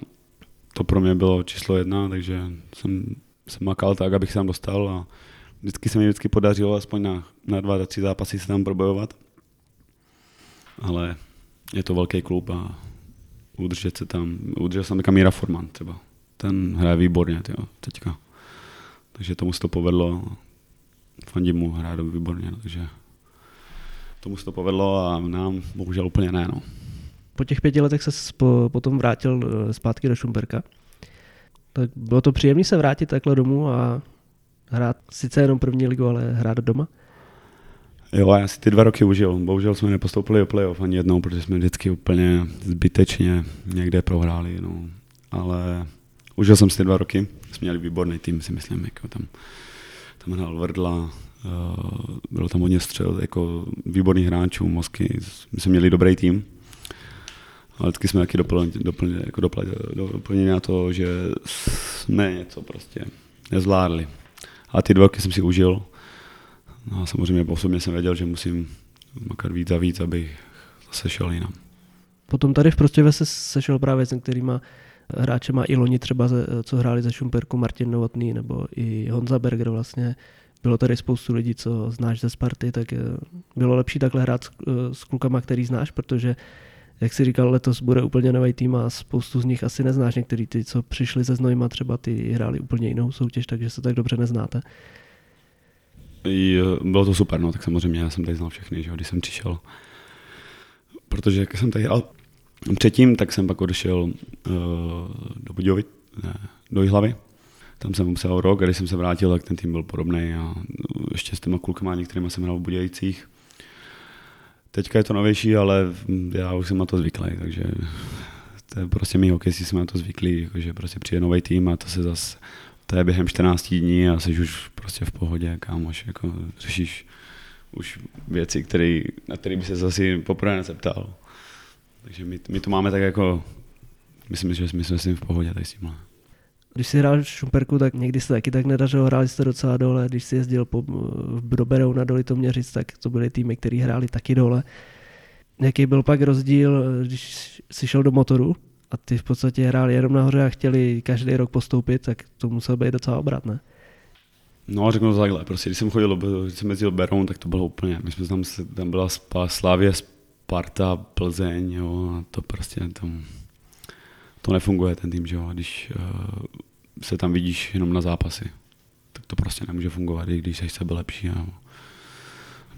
Speaker 3: to pro mě bylo číslo jedna, takže jsem, jsem makal tak, abych se tam dostal a vždycky se mi vždycky podařilo aspoň na, na dva, tři zápasy se tam probojovat. Ale je to velký klub a udržet se tam, udržel jsem Kamíra Forman třeba. Ten hraje výborně tyjo, teďka. Takže tomu se to povedlo. Fandím mu hraje výborně, takže tomu se to povedlo a nám bohužel úplně ne. No.
Speaker 1: Po těch pěti letech se po, potom vrátil eh, zpátky do Šumperka. Tak bylo to příjemné se vrátit takhle domů a hrát sice jenom první ligu, ale hrát doma?
Speaker 3: Jo, já si ty dva roky užil. Bohužel jsme nepostoupili do playoff ani jednou, protože jsme vždycky úplně zbytečně někde prohráli. No. Ale užil jsem si ty dva roky. Jsme měli výborný tým, si myslím. Jako tam tam hrál Vrdla, eh, bylo tam hodně střel, jako výborných hráčů, Mosky, my jsme měli dobrý tým, ale vždycky jsme taky doplnili, jako doplnili, na to, že jsme něco prostě nezvládli. A ty dva roky jsem si užil. No a samozřejmě osobně jsem věděl, že musím makat víc a víc, abych zase šel jinam.
Speaker 1: Potom tady v Prostěve se sešel právě s některýma hráčema i loni třeba, co hráli za Šumperku, Martin Novotný nebo i Honza Berger vlastně. Bylo tady spoustu lidí, co znáš ze Sparty, tak eh, bylo lepší takhle hrát s, eh, s klukama, který znáš, protože jak si říkal, letos bude úplně nový tým a spoustu z nich asi neznáš. Některý ty, co přišli ze Znojma, třeba ty hráli úplně jinou soutěž, takže se tak dobře neznáte.
Speaker 3: Jo, bylo to super, no, tak samozřejmě já jsem tady znal všechny, že když jsem přišel. Protože jak jsem tady ale předtím, tak jsem pak odešel uh, do Budějovic, ne, do Jihlavy. Tam jsem musel rok a když jsem se vrátil, tak ten tým byl podobný a ještě s těma klukama některými jsem hrál v Budějicích. Teďka je to novější, ale já už jsem na to zvyklý, takže to je prostě my hokejisti jsme na to zvyklí, že prostě přijde nový tým a to se zase, to je během 14 dní a jsi už prostě v pohodě, kámoš, jako řešíš už věci, který, na které by se zase poprvé nezeptal. Takže my, my to máme tak jako, myslím, že my jsme s tím v pohodě tady s tímhle.
Speaker 1: Když jsi hrál v Šumperku, tak někdy se taky tak nedařilo, hráli jste docela dole, když jsi jezdil po, do Berou na doli to měřit, tak to byly týmy, které hráli taky dole. Jaký byl pak rozdíl, když jsi šel do motoru a ty v podstatě hráli jenom nahoře a chtěli každý rok postoupit, tak to musel být docela obrat, ne?
Speaker 3: No, řeknu to takhle, prostě když jsem chodil, když jsem jezdil Berou, tak to bylo úplně, my jsme tam, tam byla Slávě, Sparta, Plzeň, jo, a to prostě tam, to nefunguje ten tým, že jo, když uh, se tam vidíš jenom na zápasy, tak to prostě nemůže fungovat, i když jsi sebe lepší, jo.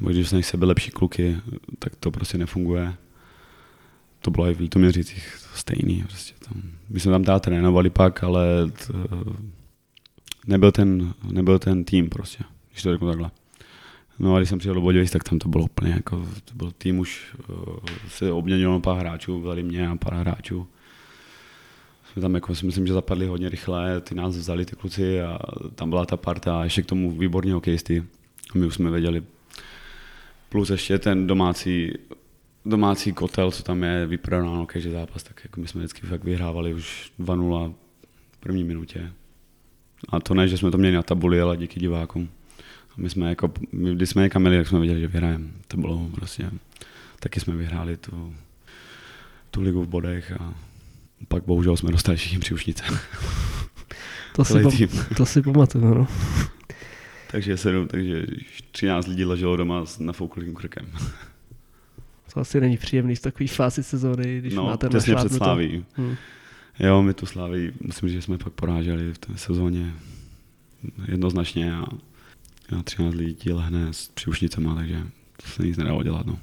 Speaker 3: nebo když jsi sebe lepší kluky, tak to prostě nefunguje. To bylo i v Litoměřicích stejný, prostě tam. My jsme tam teda trénovali pak, ale t, nebyl, ten, nebyl ten tým prostě, když to řeknu takhle. No a když jsem přijel do Bodějovic, tak tam to bylo úplně jako, to byl tým už, uh, se obměnilo pár hráčů, vzali mě a pár hráčů. Jsme tam jako, si myslím, že zapadli hodně rychle, ty nás vzali ty kluci a tam byla ta parta a ještě k tomu výborní hokejisty. My už jsme věděli. Plus ještě ten domácí, domácí kotel, co tam je, vyprodáno každý zápas, tak jako my jsme vždycky fakt vyhrávali už 2-0 v první minutě. A to ne, že jsme to měli na tabuli, ale díky divákům. A my jsme jako, my, když jsme někam měli, tak jsme věděli, že vyhrajeme. To bylo prostě, taky jsme vyhráli tu, tu ligu v bodech a pak bohužel jsme dostali všichni příušnice.
Speaker 1: To si, pam, to si pamatuju, no.
Speaker 3: takže, se, takže 13 lidí leželo doma s nafouklým krkem.
Speaker 1: To asi není příjemný v takové fázi sezóny, když
Speaker 3: no,
Speaker 1: máte
Speaker 3: těsně před Sláví. Hmm. Jo, my tu Sláví, musím říct, že jsme pak poráželi v té sezóně jednoznačně a a 13 lidí lehne s příušnicama, takže to se nic nedalo dělat. No.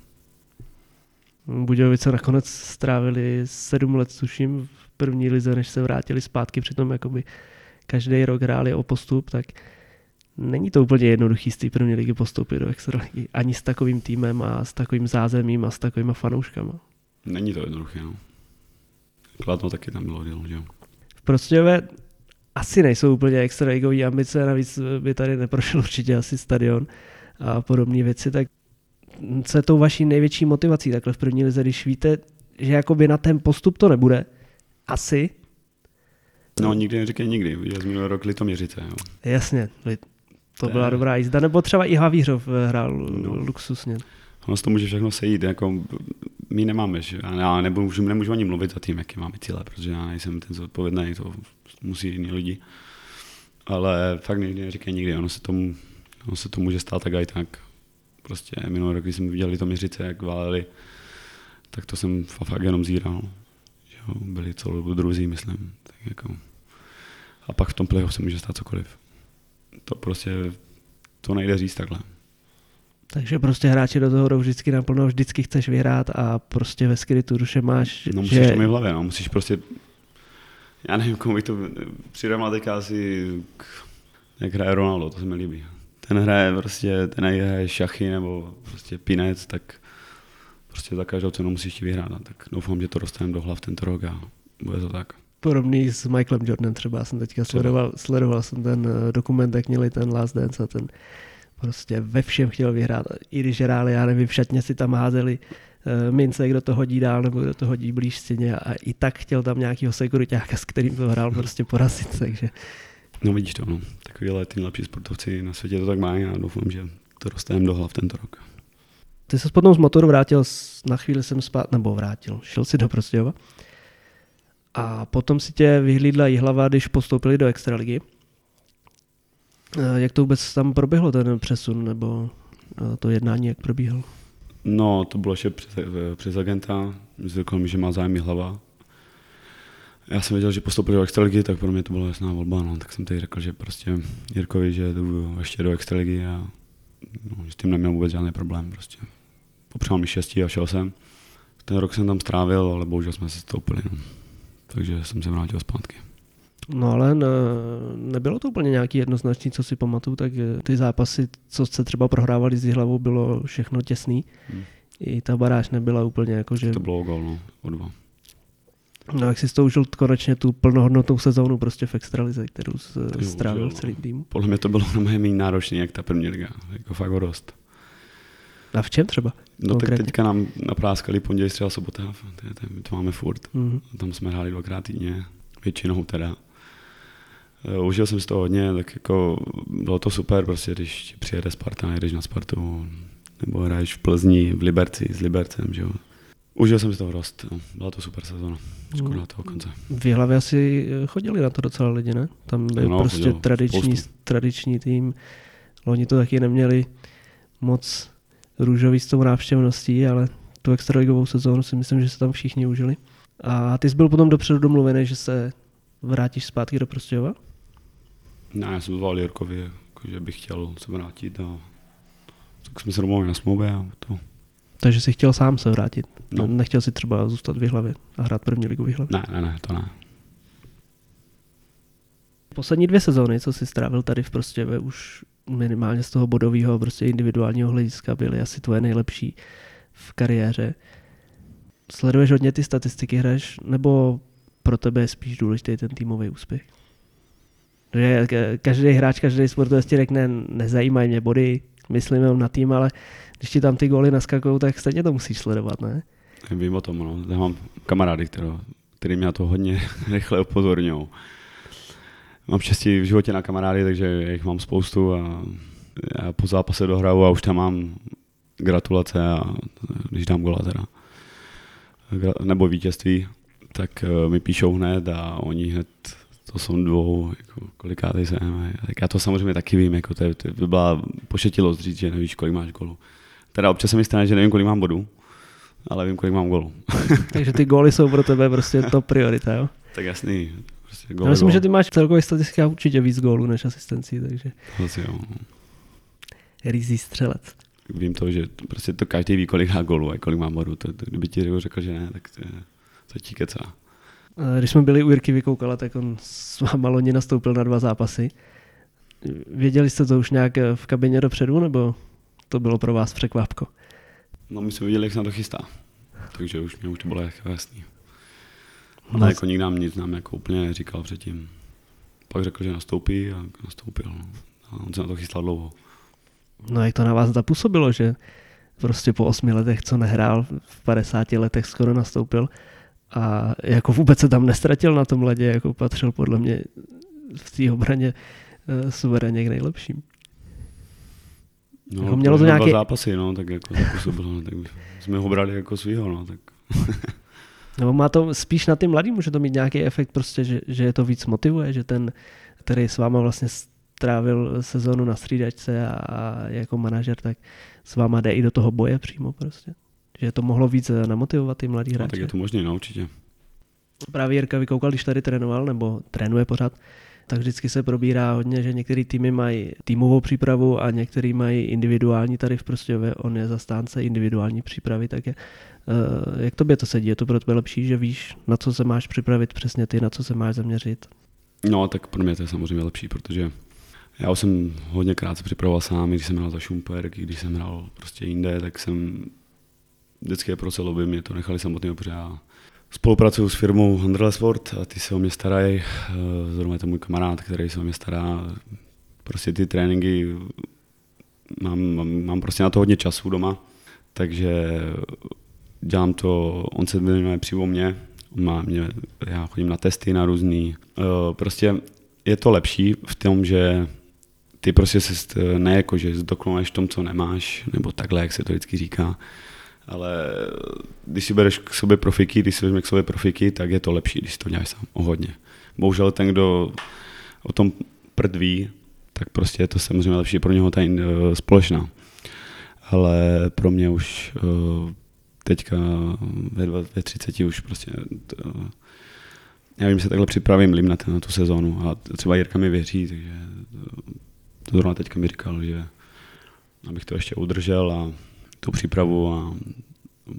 Speaker 1: Budějovice nakonec strávili sedm let, tuším, v první lize, než se vrátili zpátky, přitom jakoby každý rok hráli o postup, tak není to úplně jednoduchý z té první ligy postoupit do extraligy. Ani s takovým týmem a s takovým zázemím a s takovými fanouškama.
Speaker 3: Není to jednoduché, no. Kladno taky tam bylo jo.
Speaker 1: V Prostějové asi nejsou úplně extra ligový ambice, navíc by tady neprošel určitě asi stadion a podobné věci, tak co je tou vaší největší motivací takhle v první lize, když víte, že jakoby na ten postup to nebude, asi.
Speaker 3: No nikdy neříkej nikdy, viděl jsme rok Litoměřice. Jo.
Speaker 1: Jasně, to byla ne. dobrá jízda, nebo třeba i Havířov hrál no. luxusně.
Speaker 3: Ono se to může všechno sejít, jako my nemáme, že já nemůžu, nemůžu ani mluvit o tím, jaké máme cíle, protože já nejsem ten zodpovědný, to musí jiní lidi. Ale fakt nikdy neříkej nikdy, ono se tomu, ono se to může stát tak a i tak. Prostě minulý rok, když jsme viděli to měřice, jak váleli, tak to jsem fakt jenom zíral. Jo, byli celou druzí, myslím. Tak jako. A pak v tom playoff se může stát cokoliv. To prostě, to nejde říct takhle.
Speaker 1: Takže prostě hráči do toho jdou vždycky naplno, vždycky chceš vyhrát a prostě ve skrytu duše máš,
Speaker 3: No musíš že... to mít v hlavě, no. musíš prostě, já nevím, komu bych to přidám teďka asi, jak hraje Ronaldo, to se mi líbí. Ten hraje prostě, ten hraje šachy nebo prostě pinec, tak prostě za každou cenu musíš ti vyhrát. Tak doufám, že to dostaneme do hlav tento rok a bude to tak.
Speaker 1: podobný s Michaelem Jordanem třeba. Já jsem teďka sledoval, sledoval jsem ten eh, dokument, jak měli ten Last Dance a ten prostě ve všem chtěl vyhrát. I když hráli, já nevím, v šatně si tam házeli uh, mince, kdo to hodí dál nebo kdo to hodí blíž stěně a i tak chtěl tam nějakýho sekuritáka, s kterým to hrál prostě porazit, takže
Speaker 3: No vidíš to, no. Takovýhle ty nejlepší sportovci na světě to tak mají a doufám, že to dostaneme do hlav tento rok.
Speaker 1: Ty se potom z motoru vrátil, na chvíli jsem spát, nebo vrátil, šel si do Prostějova. A potom si tě vyhlídla hlava, když postoupili do Extraligy. Eh, jak to vůbec tam proběhlo, ten přesun, nebo eh, to jednání, jak probíhalo?
Speaker 3: No, to bylo ještě přes, eh, přes agenta. Řekl mi, že má zájem hlava. Já jsem věděl, že postoupil do extraligy, tak pro mě to byla jasná volba. No. Tak jsem tady řekl, že prostě Jirkovi, že jdu ještě do extraligy a no, s tím neměl vůbec žádný problém. Prostě. Popřál mi štěstí a šel jsem. Ten rok jsem tam strávil, ale bohužel jsme se stoupili. No. Takže jsem se vrátil zpátky.
Speaker 1: No ale ne, nebylo to úplně nějaký jednoznačný, co si pamatuju, tak ty zápasy, co se třeba prohrávali s hlavou, bylo všechno těsný. Hmm. I ta baráž nebyla úplně jako, že...
Speaker 3: To bylo gol, no, o dva.
Speaker 1: No jak jsi to užil konečně tu plnohodnotnou sezónu prostě v extralize, kterou strávil v celý tým.
Speaker 3: Podle mě to bylo na méně méně náročné, jak ta první liga, jako fakt dost.
Speaker 1: A v čem třeba?
Speaker 3: No konkrétně? tak teďka nám napráskali pondělí, středa, sobota, to, to, to máme furt. Mm-hmm. Tam jsme hráli dvakrát týdně, většinou teda. Eh, užil jsem si to hodně, tak jako bylo to super, prostě když přijede Sparta, jdeš na Spartu, nebo hraješ v Plzni, v Liberci, s Libercem, že jo. Užil jsem si to rost, no. byla to super sezóna, škoda mm. toho konce.
Speaker 1: V hlavě asi chodili na to docela lidi, ne? Tam byl no, prostě chodil, tradiční, tradiční tým, oni to taky neměli moc růžový s tou návštěvností, ale tu extraligovou sezónu si myslím, že se tam všichni užili. A ty jsi byl potom dopředu domluvený, že se vrátíš zpátky do Prostějova?
Speaker 3: Ne, já jsem zval Jirkovi, jako, že bych chtěl se vrátit a tak jsme se domluvili na smlouvě a to.
Speaker 1: Takže jsi chtěl sám se vrátit? No. Nechtěl si třeba zůstat v hlavě a hrát první ligu v
Speaker 3: Ne, ne, ne, to ne.
Speaker 1: Poslední dvě sezóny, co jsi strávil tady v Prostějově, už minimálně z toho bodového, prostě individuálního hlediska byly asi tvoje nejlepší v kariéře. Sleduješ hodně ty statistiky, hraješ, nebo pro tebe je spíš důležitý ten týmový úspěch? Že každý hráč, každý sportovec ti řekne, nezajímají mě body, myslím jenom na tým, ale když ti tam ty góly naskakují, tak stejně to musíš sledovat, ne?
Speaker 3: Vím o tom, no. Já mám kamarády, který, který mě to hodně rychle upozorňují. Mám štěstí v životě na kamarády, takže jich mám spoustu a já po zápase dohraju a už tam mám gratulace a když dám gola teda, nebo vítězství, tak eh, mi píšou hned a oni hned to jsou dvou, jako kolikátej jsem. Tak já to samozřejmě taky vím, jako to, to by byla pošetilost říct, že nevíš, kolik máš golů. Teda občas se mi stane, že nevím, kolik mám bodů, ale vím, kolik mám golů.
Speaker 1: Takže ty góly jsou pro tebe prostě to priorita, jo?
Speaker 3: Tak jasný. Prostě
Speaker 1: gól, Já myslím, gól. že ty máš celkový statistika určitě víc gólů než asistencí, takže...
Speaker 3: Asi jo.
Speaker 1: Rizí střelec.
Speaker 3: Vím to, že prostě to každý ví, kolik má gólů a kolik má bodů. To, to, kdyby ti řekl, že ne, tak to, to ti kecá.
Speaker 1: Když jsme byli u Jirky Vykoukala, tak on s váma loni nastoupil na dva zápasy. Věděli jste to už nějak v kabině dopředu, nebo to bylo pro vás překvapko?
Speaker 3: No my jsme viděli, jak se na to chystá. Takže už mě už to bylo jako jasný. Ale no. jako nikdo nám nic nám jako úplně neříkal předtím. Pak řekl, že nastoupí a nastoupil. A on se na to chystal dlouho.
Speaker 1: No jak to na vás zapůsobilo, že prostě po osmi letech, co nehrál, v 50 letech skoro nastoupil a jako vůbec se tam nestratil na tom ledě, jako patřil podle mě v té obraně uh, suverénně k nejlepším.
Speaker 3: No, jako mělo to nějaké... zápasy, no, tak jako zapůsobilo, no, tak jsme ho brali jako svýho, no, tak...
Speaker 1: Nebo má to spíš na ty mladý, může to mít nějaký efekt prostě, že, že je to víc motivuje, že ten, který s váma vlastně strávil sezonu na střídačce a, a jako manažer, tak s váma jde i do toho boje přímo prostě. Že to mohlo víc namotivovat ty mladí hráče. No,
Speaker 3: tak je to možné, no určitě.
Speaker 1: Právě Jirka vykoukal, když tady trénoval, nebo trénuje pořád, tak vždycky se probírá hodně, že některé týmy mají týmovou přípravu a některý mají individuální tady v Prostějově. On je zastánce individuální přípravy, tak je, uh, jak tobě to sedí? Je to pro tebe lepší, že víš, na co se máš připravit přesně ty, na co se máš zaměřit?
Speaker 3: No, tak pro mě to je samozřejmě lepší, protože já už jsem hodně krát se připravoval sám, když jsem hrál za Šumperk, když jsem hrál prostě jinde, tak jsem vždycky je pro celou by mě to nechali samotného, protože spolupracuju s firmou Handle Sport a ty se o mě starají. Eh, zrovna je to můj kamarád, který se o mě stará. Prostě ty tréninky, mám, mám, mám prostě na to hodně času doma, takže dělám to, on se věnuje přímo mě, má mě, já chodím na testy na různý. Eh, prostě je to lepší v tom, že ty prostě se ne jako, že zdokonaluješ v tom, co nemáš, nebo takhle, jak se to vždycky říká, ale když si bereš k sobě profiky, když si vezmeš k sobě profiky, tak je to lepší, když si to děláš sám, o hodně. Bohužel ten, kdo o tom prdví, tak prostě je to samozřejmě lepší pro něho ta uh, společná. Ale pro mě už uh, teďka ve, ve 30 už prostě to, já vím, že se takhle připravím lim na, ten, na tu sezónu a třeba Jirka mi věří, takže to zrovna teďka mi říkal, že abych to ještě udržel a tu přípravu a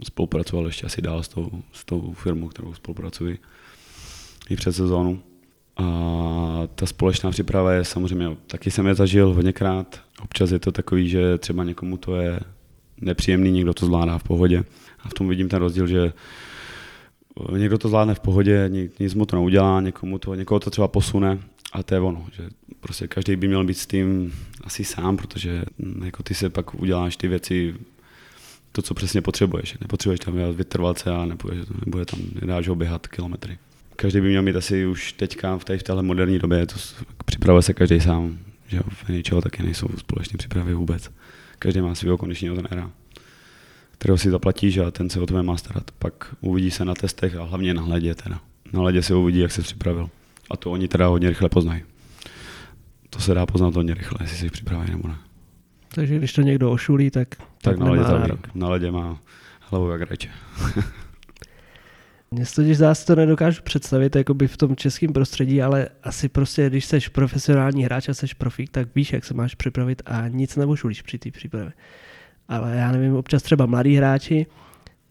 Speaker 3: spolupracoval ještě asi dál s tou, s tou firmou, kterou spolupracuji i před sezónu. A ta společná příprava je samozřejmě, taky jsem je zažil hodněkrát. Občas je to takový, že třeba někomu to je nepříjemný, někdo to zvládá v pohodě. A v tom vidím ten rozdíl, že někdo to zvládne v pohodě, nic mu to neudělá, někomu to, někoho to třeba posune a to je ono, že prostě každý by měl být s tím asi sám, protože jako ty se pak uděláš ty věci to, co přesně potřebuješ. Nepotřebuješ tam vytrvalce a nebude, nebude tam, nedáš ho běhat kilometry. Každý by měl mít asi už teďka v, té, v téhle moderní době, to připravuje se každý sám, že v ničeho taky nejsou společné přípravy vůbec. Každý má svého kondičního trenéra, kterého si zaplatíš a ten se o tebe má starat. Pak uvidí se na testech a hlavně na hledě teda. Na hledě se uvidí, jak se připravil. A to oni teda hodně rychle poznají. To se dá poznat hodně rychle, jestli si připraví nebo ne.
Speaker 1: Takže když to někdo ošulí, tak, tak,
Speaker 3: tak na, ledě na ledě má hlavu jak reče.
Speaker 1: Mně se totiž zase to nedokážu představit jakoby v tom českém prostředí, ale asi prostě, když jsi profesionální hráč a jsi profík, tak víš, jak se máš připravit a nic neošulíš při té přípravě. Ale já nevím, občas třeba mladí hráči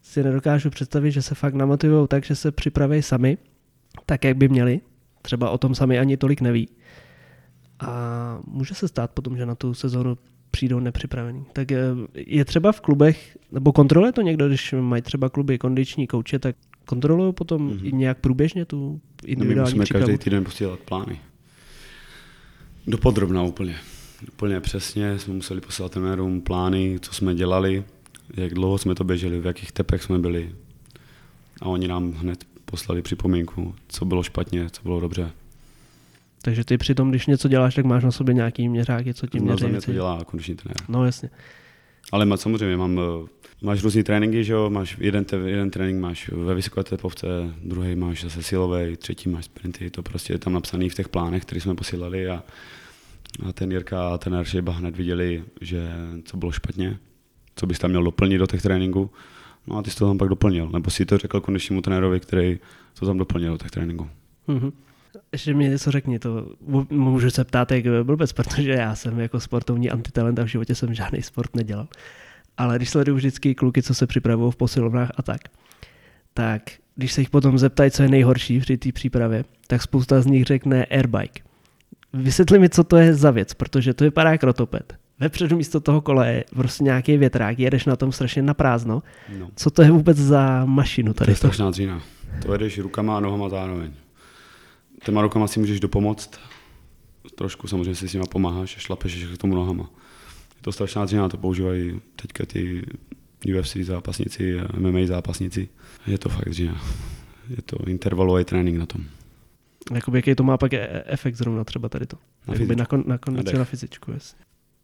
Speaker 1: si nedokážu představit, že se fakt namotivují tak, že se připraví sami, tak jak by měli. Třeba o tom sami ani tolik neví. A může se stát potom, že na tu sezónu přijdou nepřipravený. Tak eh, je třeba v klubech, nebo kontroluje to někdo, když mají třeba kluby kondiční kouče, tak kontrolují potom mm-hmm. nějak průběžně tu individuální
Speaker 3: My musíme přípravu? každý týden posílat plány. Dopodrobná úplně. Úplně přesně jsme museli posílat trenérům plány, co jsme dělali, jak dlouho jsme to běželi, v jakých tepech jsme byli. A oni nám hned poslali připomínku, co bylo špatně, co bylo dobře.
Speaker 1: Takže ty přitom, když něco děláš, tak máš na sobě nějaký měřáky, co ti měří.
Speaker 3: No, to dělá kondiční trenér.
Speaker 1: No jasně.
Speaker 3: Ale má, samozřejmě mám, eh, máš různý tréninky, že jo? Máš jeden, jeden trénink máš ve vysoké tepovce, druhý máš zase silový, třetí máš sprinty, to prostě je tam napsané v těch plánech, které jsme posílali a, a ten Jirka a ten Aršiba hned viděli, že co bylo špatně, co bys tam měl doplnit do těch tréninků. No a ty jsi to tam pak doplnil, nebo si to řekl kondičnímu trenérovi, který to tam doplnil do těch tréninků. Mm-hmm.
Speaker 1: Ještě mi něco řekni, to můžu se ptát jak blbec, protože já jsem jako sportovní antitalent a v životě jsem žádný sport nedělal. Ale když sleduju vždycky kluky, co se připravují v posilovnách a tak, tak když se jich potom zeptají, co je nejhorší při té přípravě, tak spousta z nich řekne airbike. Vysvětli mi, co to je za věc, protože to vypadá jak rotoped. Vepředu místo toho kole je prostě nějaký větrák, jedeš na tom strašně na prázdno. No. Co to je vůbec za mašinu tady?
Speaker 3: To je strašná dřína. To jedeš rukama a nohama zároveň těma rukama si můžeš dopomoct. Trošku samozřejmě si s nima pomáháš, šlapeš k tomu nohama. Je to strašná dřina, to používají teďka ty UFC zápasníci, MMA zápasníci. Je to fakt dřina. Je to intervalový trénink na tom.
Speaker 1: Jakoby jaký to má pak e- efekt zrovna třeba tady to? Na, Jakoby na, kon, na kondici, na fyzičku, jasně.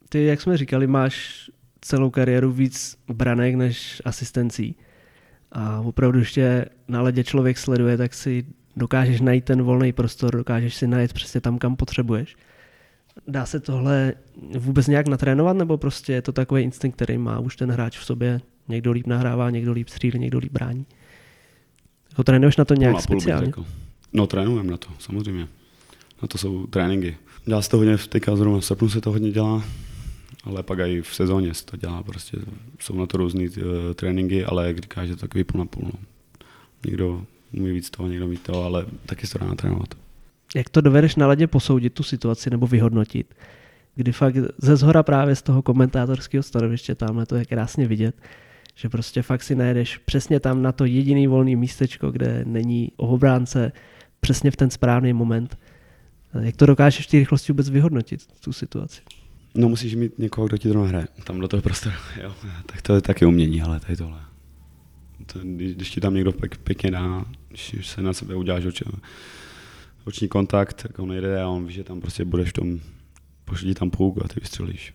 Speaker 1: Ty, jak jsme říkali, máš celou kariéru víc branek než asistencí. A opravdu ještě na ledě člověk sleduje, tak si dokážeš najít ten volný prostor, dokážeš si najít přesně tam, kam potřebuješ. Dá se tohle vůbec nějak natrénovat, nebo prostě je to takový instinkt, který má už ten hráč v sobě? Někdo líp nahrává, někdo líp střílí, někdo líp brání. Jako trénuješ na to nějak Půl speciálně?
Speaker 3: No trénujeme na to, samozřejmě. Na to jsou tréninky. Dělá se to hodně, v teďka zrovna v srpnu se to hodně dělá, ale pak i v sezóně se to dělá, prostě jsou na to různé uh, tréninky, ale jak říkáš, je to takový půl na půl. No. Někdo umí víc toho, někdo víc toho, ale taky se to dá natrénovat.
Speaker 1: Jak to dovedeš na ledě posoudit tu situaci nebo vyhodnotit? Kdy fakt ze zhora právě z toho komentátorského stanoviště, tamhle to je krásně vidět, Že prostě fakt si najedeš přesně tam na to jediný volný místečko, kde není obránce, přesně v ten správný moment. Jak to dokážeš v té rychlosti vůbec vyhodnotit, tu situaci?
Speaker 3: No musíš mít někoho, kdo ti to hraje. Tam do toho prostoru, jo. Tak to je taky umění, ale tady tohle. To, když, když ti tam někdo pěk, pěkně dá, když se na sebe uděláš oči, oční kontakt, tak on jde a on ví, že tam prostě budeš v tom, pošlí tam půk a ty vystřelíš.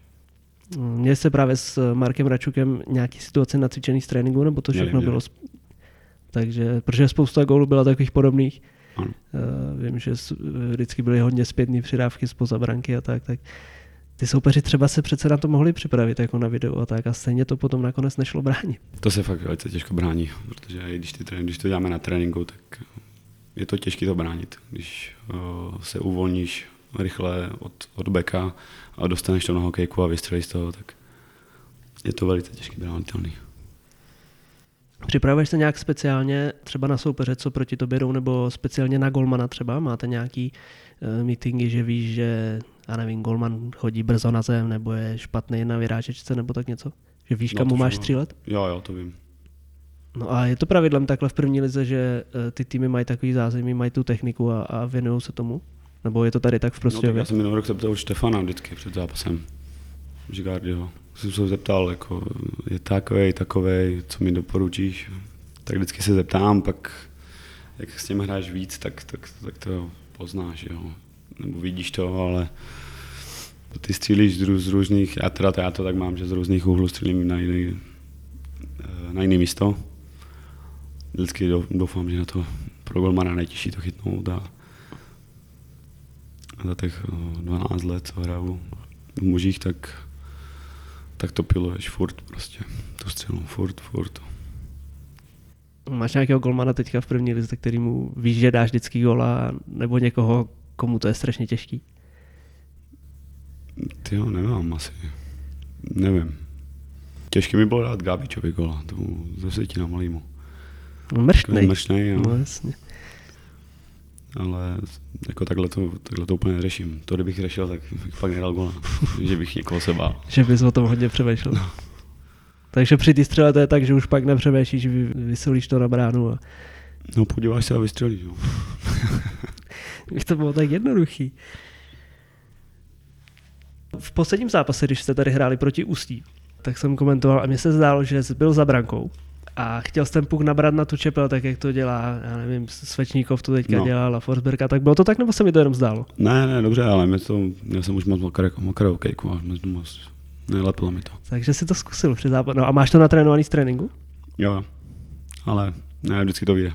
Speaker 1: Měli se právě s Markem Račukem nějaký situace na cvičený z tréninku, nebo to všechno měli, bylo... Měli. Takže, protože spousta gólů byla takových podobných. Ano. Uh, vím, že vždycky byly hodně zpětné přidávky z pozabranky a tak, tak ty soupeři třeba se přece na to mohli připravit jako na video a tak a stejně to potom nakonec nešlo bránit.
Speaker 3: To se fakt velice těžko brání, protože když, ty, když to děláme na tréninku, tak je to těžké to bránit. Když uh, se uvolníš rychle od, od beka a dostaneš to na hokejku a vystřelíš z toho, tak je to velice těžké bránitelný.
Speaker 1: Připravuješ se nějak speciálně třeba na soupeře, co proti tobě jdou, nebo speciálně na golmana třeba? Máte nějaký uh, meetingy, že víš, že já nevím, golman chodí brzo na zem, nebo je špatný na vyrážečce, nebo tak něco? Že víš, no, kam mu máš střílet?
Speaker 3: Jo, jo, to vím.
Speaker 1: No a je to pravidlem takhle v první lize, že uh, ty týmy mají takový zázemí, mají tu techniku a, a věnují se tomu? Nebo je to tady tak v Prostějově? No,
Speaker 3: tak já jsem minulý rok se ptal Štefana vždycky před zápasem. Žigardiho. Jsem se zeptal, jako, je takovej, takovej, co mi doporučíš? Tak vždycky se zeptám, pak jak s tím hráš víc, tak, tak, tak to poznáš, jo. Nebo vidíš to, ale ty střílíš z, z různých, já teda já to tak mám, že z různých úhlů střílím na jiný, eh, na jiný místo. Vždycky doufám, že na to pro golmana nejtěžší to chytnout a za těch 12 let, co hraju v mužích, tak, tak to piluješ furt prostě, tu střelu, furt, furt.
Speaker 1: Máš nějakého golmana teďka v první lize, kterýmu víš, že dáš vždycky gola, nebo někoho, komu to je strašně těžký?
Speaker 3: Ty jo, nemám asi. Nevím. Těžké mi bylo dát Gábičovi gola, tomu ze Vsetina malýmu.
Speaker 1: Mrštnej.
Speaker 3: Mrštnej, jo.
Speaker 1: No, jasně
Speaker 3: ale jako takhle to, takhle to úplně neřeším. To, kdybych řešil, tak bych fakt nedal gola, že bych někoho se bál.
Speaker 1: že bys o tom hodně přemýšlel. No. Takže při té střele to je tak, že už pak nepřemýšlíš, vysolíš to na bránu. A...
Speaker 3: No podíváš se a vystřelíš. No.
Speaker 1: Už to bylo tak jednoduchý. V posledním zápase, když jste tady hráli proti Ústí, tak jsem komentoval a mně se zdálo, že byl za brankou a chtěl jsem puk nabrat na tu čepel, tak jak to dělá, já nevím, Svečníkov to teďka no. dělal a Forsberga, tak bylo to tak, nebo se mi to jenom zdálo?
Speaker 3: Ne, ne, dobře, ale mě to, měl jsem už moc mokrou kejku a moc nelepilo mi to.
Speaker 1: Takže si to zkusil při západu. No a máš to natrénovaný z tréninku?
Speaker 3: Jo, ale ne, vždycky to vyjde.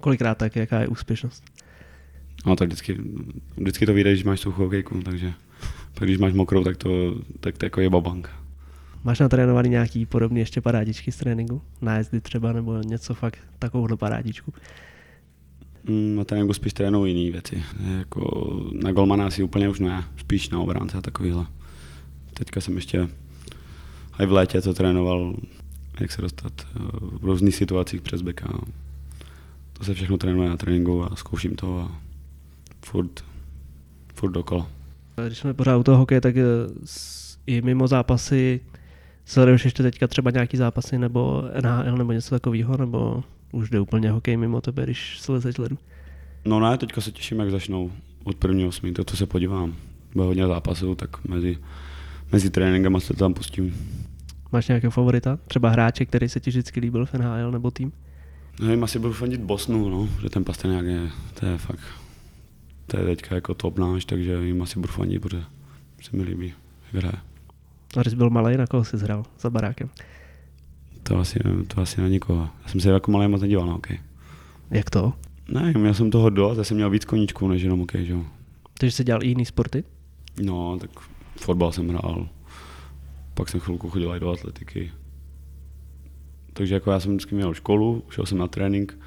Speaker 1: Kolikrát tak, jaká je úspěšnost?
Speaker 3: No tak vždycky, vždycky to vyjde, když máš suchou kejku, takže pak když máš mokrou, tak to, tak to jako je babanka.
Speaker 1: Máš natrénovaný nějaký podobný ještě parádičky z tréninku? Nájezdy třeba nebo něco fakt takovouhle parádičku?
Speaker 3: Mm, na tréninku spíš trénuji jiné věci. Jako na golmana si úplně už ne, spíš na obránce a takovýhle. Teďka jsem ještě i v létě to trénoval, jak se dostat eh, v různých situacích přes beka. To se všechno trénuje na tréninku a zkouším to a furt, furt dokola.
Speaker 1: Když jsme pořád u toho hokeje, tak eh, i mimo zápasy Sleduješ ještě teďka třeba nějaký zápasy nebo NHL nebo něco takového, nebo už jde úplně hokej mimo tebe, když slezeš ledu?
Speaker 3: No ne, teďka se těším, jak začnou od prvního osmi, to, to se podívám. Bude hodně zápasů, tak mezi, mezi tréninkama se tam pustím.
Speaker 1: Máš nějakého favorita? Třeba hráče, který se ti vždycky líbil v NHL nebo tým?
Speaker 3: Nevím, asi budu fandit Bosnu, no, že ten Pastrňák je, to je fakt, to je teďka jako top náš, takže jim asi budu fandit, protože se mi líbí, jak hraje.
Speaker 1: A když byl malý, na koho jsi hrál za barákem?
Speaker 3: To asi, to asi na nikoho. Já jsem se jako malý moc nedíval na hokej.
Speaker 1: Jak to?
Speaker 3: Ne, měl jsem toho dost, já jsem měl víc koníčků než jenom hokej, že jo.
Speaker 1: Takže jsi dělal i jiný sporty?
Speaker 3: No, tak fotbal jsem hrál. Pak jsem chvilku chodil i do atletiky. Takže jako já jsem vždycky měl školu, šel jsem na trénink,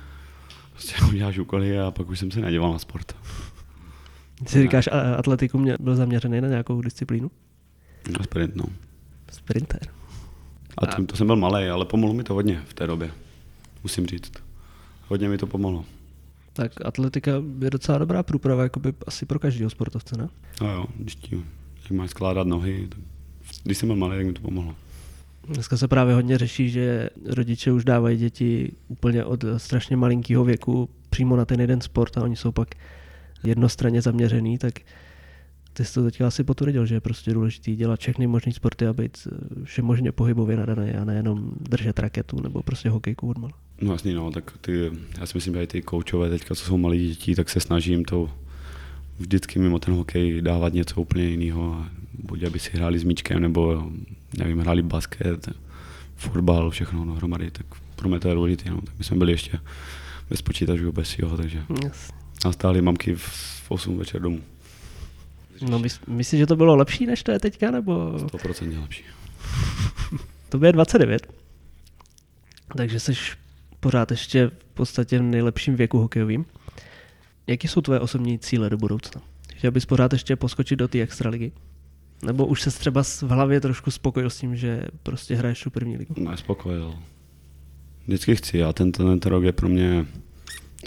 Speaker 3: prostě uděláš úkoly a pak už jsem se nedíval na sport.
Speaker 1: Ty si říkáš, atletiku mě byl zaměřený na nějakou disciplínu?
Speaker 3: Na sprint, no.
Speaker 1: Sprinter.
Speaker 3: A to, to jsem byl malý, ale pomohlo mi to hodně v té době, musím říct. Hodně mi to pomohlo.
Speaker 1: Tak atletika je docela dobrá průprava, jakoby asi pro každého sportovce, ne?
Speaker 3: No jo, když ti, jak máš skládat nohy, tak, když jsem byl malý, tak mi to pomohlo.
Speaker 1: Dneska se právě hodně řeší, že rodiče už dávají děti úplně od strašně malinkého věku přímo na ten jeden sport a oni jsou pak jednostranně zaměřený, tak ty jsi to teďka asi potvrdil, že je prostě důležité dělat všechny možné sporty a být všemožně pohybově nadaný a nejenom držet raketu nebo prostě hokejku odmala.
Speaker 3: No jasně, no, tak ty, já si myslím, že i ty koučové teďka, co jsou malí děti, tak se snažím to vždycky mimo ten hokej dávat něco úplně jiného. Buď aby si hráli s míčkem, nebo nevím, hráli basket, fotbal, všechno dohromady, tak pro mě to je důležité. No. Tak my jsme byli ještě bez počítačů, bez svého, takže yes. Nás stáhli mamky v 8 večer domů.
Speaker 1: No mys- myslíš, že to bylo lepší, než to je teďka, nebo?
Speaker 3: 100% lepší.
Speaker 1: to je 29. Takže jsi pořád ještě v podstatě v nejlepším věku hokejovým. Jaký jsou tvoje osobní cíle do budoucna? Chtěl bys pořád ještě poskočit do té extraligy? Nebo už se třeba v hlavě trošku spokojil s tím, že prostě hraješ tu první ligu?
Speaker 3: Nespokojil. Vždycky chci a tento, tento rok je pro mě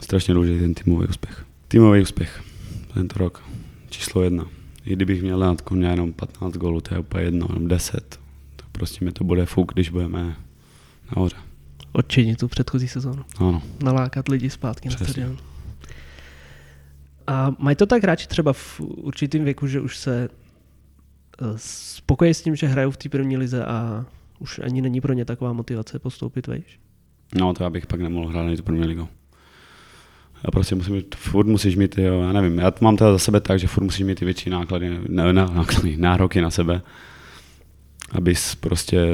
Speaker 3: strašně důležitý ten týmový úspěch. Týmový úspěch tento rok. Číslo jedna. I kdybych měl dát koně jenom 15 gólů, to je úplně jedno, jenom 10. Tak prostě mi to bude fuk, když budeme nahoře.
Speaker 1: Odčinit tu předchozí sezónu.
Speaker 3: Ano.
Speaker 1: Nalákat lidi zpátky Přesně. na stadion. A mají to tak hráči třeba v určitém věku, že už se eh, spokojí s tím, že hrajou v té první lize a už ani není pro ně taková motivace postoupit vejš?
Speaker 3: No, to já bych pak nemohl hrát na tu první ligu. Já prostě musím mít, furt musíš mít, jo, já nevím, já to mám teda za sebe tak, že furt musíš mít ty větší náklady, ne, ne, náklady, nároky na sebe, abys prostě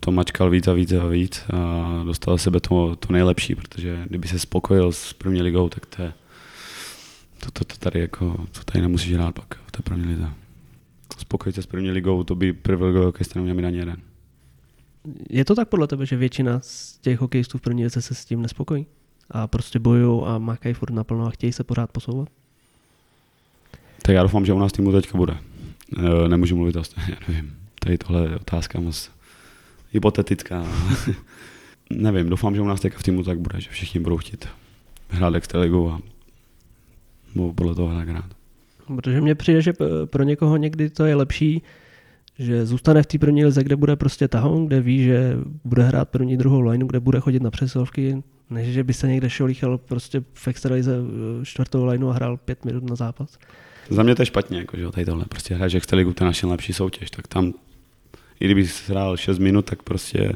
Speaker 3: to mačkal víc a víc a víc a dostal sebe to, to nejlepší, protože kdyby se spokojil s první ligou, tak to je, to, to, to tady jako, to tady nemusíš hrát pak v té první lize. Spokojit se s první ligou, to by první ligou hokejista neměl mít ani jeden.
Speaker 1: Je to tak podle tebe, že většina z těch hokejistů v první lize se s tím nespokojí? A prostě bojují a makají furt naplno a chtějí se pořád posouvat?
Speaker 3: Tak já doufám, že u nás týmu teďka bude. E, nemůžu mluvit o já nevím. Tady tohle je otázka moc hypotetická. nevím, doufám, že u nás teďka v týmu tak bude, že všichni budou chtít hrát extraligu a budou podle toho hrát.
Speaker 1: Protože mně přijde, že pro někoho někdy to je lepší, že zůstane v té první lize, kde bude prostě tahoun, kde ví, že bude hrát první, druhou lineu, kde bude chodit na přesilovky, než že by se někde šolíchal prostě v extralize eh, čtvrtou lineu a hrál pět minut na zápas.
Speaker 3: Za mě to je špatně, jako, že tady tohle. Prostě hraješ extraligu, to je naše nejlepší soutěž, tak tam, i kdyby jsi hrál 6 minut, tak prostě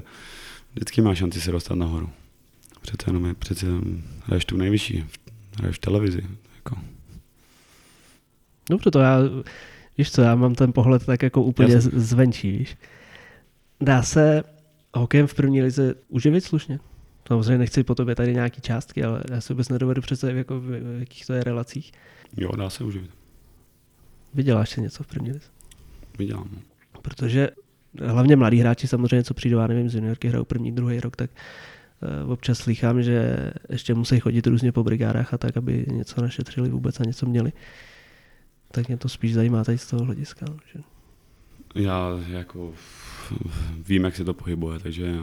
Speaker 3: vždycky máš šanci se dostat nahoru. Přece jenom je, přece hraješ tu nejvyšší, hraješ v televizi. Jako.
Speaker 1: Dobře, to já, víš co, já mám ten pohled tak jako úplně Jasně. zvenčí, víš. Dá se hokejem v první lize uživit slušně? Samozřejmě nechci po tobě tady nějaký částky, ale já si vůbec nedovedu představit, jako v, v jakých to je relacích.
Speaker 3: Jo, dá se uživit.
Speaker 1: Vyděláš si něco v první lize?
Speaker 3: Vydělám. No.
Speaker 1: Protože hlavně mladí hráči samozřejmě, co přijdou, já nevím, z juniorky hrajou první, druhý rok, tak uh, občas slychám, že ještě musí chodit různě po brigádách a tak, aby něco našetřili vůbec a něco měli. Tak mě to spíš zajímá tady z toho hlediska. No, že...
Speaker 3: Já jako vím, jak se to pohybuje, takže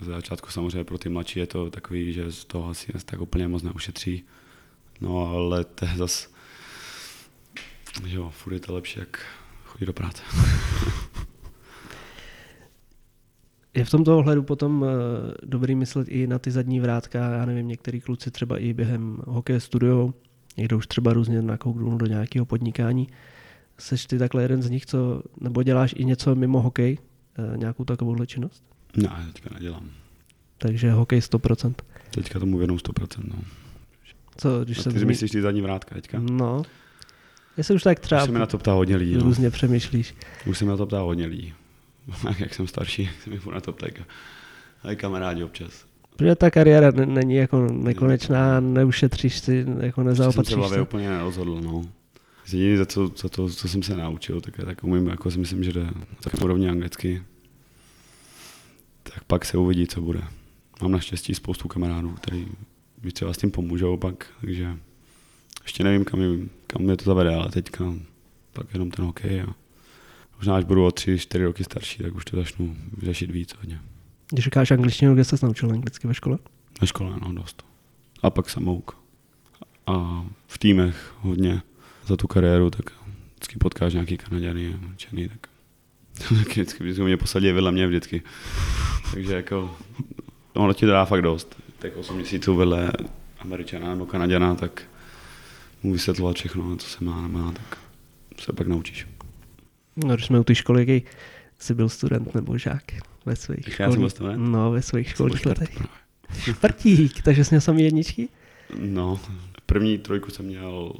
Speaker 3: z začátku samozřejmě pro ty mladší je to takový, že z toho asi tak úplně moc neušetří. No ale to je zase, že jo, furt je to lepší, jak chodit do práce.
Speaker 1: Je v tomto ohledu potom uh, dobrý myslet i na ty zadní vrátka, já nevím, některý kluci třeba i během hokeje studiou, někdo už třeba různě nakouknul do nějakého podnikání. Seš ty takhle jeden z nich, co, nebo děláš i něco mimo hokej, uh, nějakou takovou činnost?
Speaker 3: Ne, teďka nedělám.
Speaker 1: Takže hokej 100%.
Speaker 3: Teďka tomu věnou 100%, no.
Speaker 1: Co, když
Speaker 3: A ty
Speaker 1: se...
Speaker 3: myslíš ty zadní vrátka teďka?
Speaker 1: No. Jestli už tak třeba...
Speaker 3: Už se mi na to ptá hodně lidí.
Speaker 1: No. Různě přemýšlíš.
Speaker 3: Už se mi na to ptá hodně lidí. Jak jsem starší, se mi na to ptají. A i kamarádi občas.
Speaker 1: Protože ta kariéra není jako nekonečná, neušetříš si, jako nezaopatříš
Speaker 3: jsem se úplně nerozhodl, no. Jediné, za to, za to, co jsem se naučil, tak, tak umím, jako si myslím, že jde tak úrovni anglicky tak pak se uvidí, co bude. Mám naštěstí spoustu kamarádů, kteří mi třeba s tím pomůžou pak, takže ještě nevím, kam, je, kam mě to zavede, ale teďka pak jenom ten hokej a možná až budu o tři, čtyři roky starší, tak už to začnu řešit víc hodně.
Speaker 1: Když říkáš angličtinu, kde jsi naučil anglicky ve škole?
Speaker 3: Ve škole, no, dost. A pak samouk. A v týmech hodně za tu kariéru, tak vždycky potkáš nějaký Kanaděny, černý, tak vždycky, vždycky mě posadí vedle mě vždycky. Takže jako, ono ti to dá fakt dost. Tak 8 měsíců vedle Američana nebo Kanaděna, tak mu vysvětlovat všechno, co se má, nemá, tak se pak naučíš.
Speaker 1: No, když jsme u té školy, jaký jsi byl student nebo žák ve svých
Speaker 3: Já jsem byl student?
Speaker 1: No, ve svých školních letech. Čtvrtík, takže jsi měl samý jedničky?
Speaker 3: No, první trojku jsem měl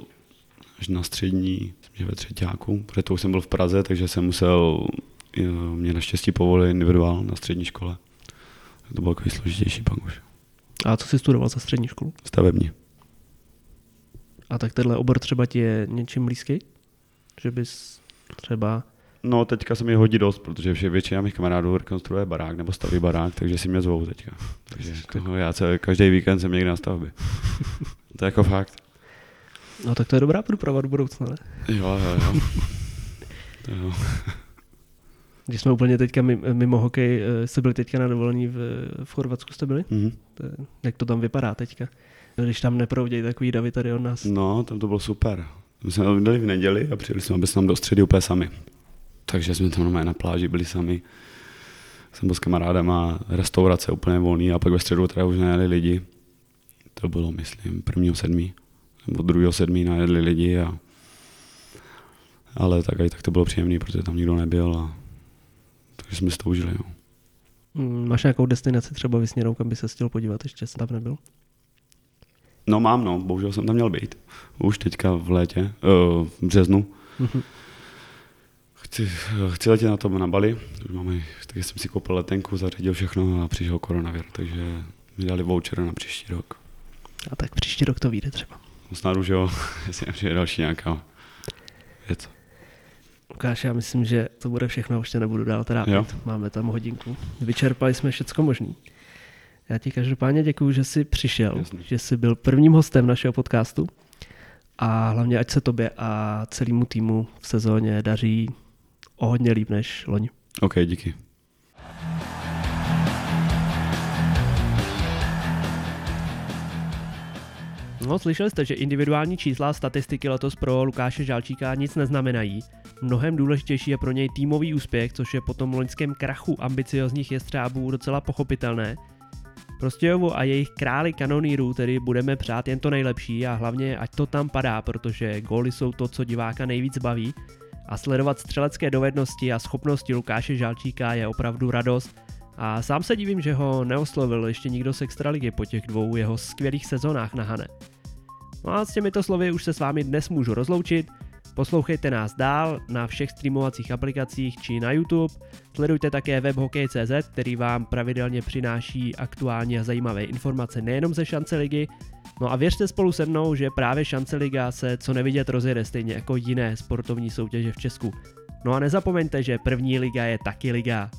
Speaker 3: až na střední, myslím, že ve třetíku, protože to už jsem byl v Praze, takže jsem musel, jo, mě naštěstí povolili individuál na střední škole. To bylo takový složitější pak už.
Speaker 1: A co jsi studoval za střední školu?
Speaker 3: Stavební.
Speaker 1: A tak tenhle obor třeba ti je něčím blízký? Že bys třeba...
Speaker 3: No, teďka se mi hodí dost, protože vše, většina mých kamarádů rekonstruuje barák nebo staví barák, takže si mě zvou teďka. Takže jako, já se, každý víkend jsem někde na stavbě. to je jako fakt.
Speaker 1: No tak to je dobrá průprava do budoucna, ne?
Speaker 3: Jo, jo, jo. jo.
Speaker 1: Když jsme úplně teďka mimo hokej, eh, jste byli teďka na dovolení v, v Chorvatsku, jste byli?
Speaker 3: Mm-hmm.
Speaker 1: To jak to tam vypadá teďka? Když tam neproudějí takový davy tady od nás.
Speaker 3: No, tam to bylo super. My jsme tam byli v neděli a přijeli jsme, aby jsme tam do středy úplně sami. Takže jsme tam na pláži byli sami. Jsem byl s kamarádama, restaurace úplně volný a pak ve středu teda už najeli lidi. To bylo, myslím, prvního sedmí nebo druhého sedmí najedli lidi a ale tak i tak to bylo příjemné, protože tam nikdo nebyl a takže jsme si to užili. No.
Speaker 1: Mm, máš nějakou destinaci třeba vysněnou, kam by se chtěl podívat, ještě jsem tam nebyl?
Speaker 3: No mám, no, bohužel jsem tam měl být. Už teďka v létě, uh, v březnu. Mm-hmm. Chci, chci letět na tom na Bali, už máme, tak jsem si koupil letenku, zařídil všechno a přišel koronavir, takže mi dali voucher na příští rok.
Speaker 1: A tak příští rok to vyjde třeba.
Speaker 3: Snad už jo, jestli přijde další nějaká věc.
Speaker 1: Lukáš, já myslím, že to bude všechno, už tě nebudu dál trápit. Jo. Máme tam hodinku. Vyčerpali jsme všecko možný. Já ti každopádně děkuji, že jsi přišel, Jasně. že jsi byl prvním hostem našeho podcastu a hlavně ať se tobě a celému týmu v sezóně daří o hodně líp než loni.
Speaker 3: OK, díky.
Speaker 1: No, slyšeli jste, že individuální čísla a statistiky letos pro Lukáše Žalčíka nic neznamenají. Mnohem důležitější je pro něj týmový úspěch, což je po tom loňském krachu ambiciozních jestřábů docela pochopitelné. Prostějovu a jejich králi kanonýrů tedy budeme přát jen to nejlepší a hlavně ať to tam padá, protože góly jsou to, co diváka nejvíc baví a sledovat střelecké dovednosti a schopnosti Lukáše Žalčíka je opravdu radost a sám se divím, že ho neoslovil ještě nikdo z Extraligy po těch dvou jeho skvělých sezónách na Hane. No a s těmito slovy už se s vámi dnes můžu rozloučit. Poslouchejte nás dál na všech streamovacích aplikacích či na YouTube. Sledujte také web Hokej.cz, který vám pravidelně přináší aktuální a zajímavé informace nejenom ze šance ligy. No a věřte spolu se mnou, že právě šance liga se co nevidět rozjede stejně jako jiné sportovní soutěže v Česku. No a nezapomeňte, že první liga je taky liga.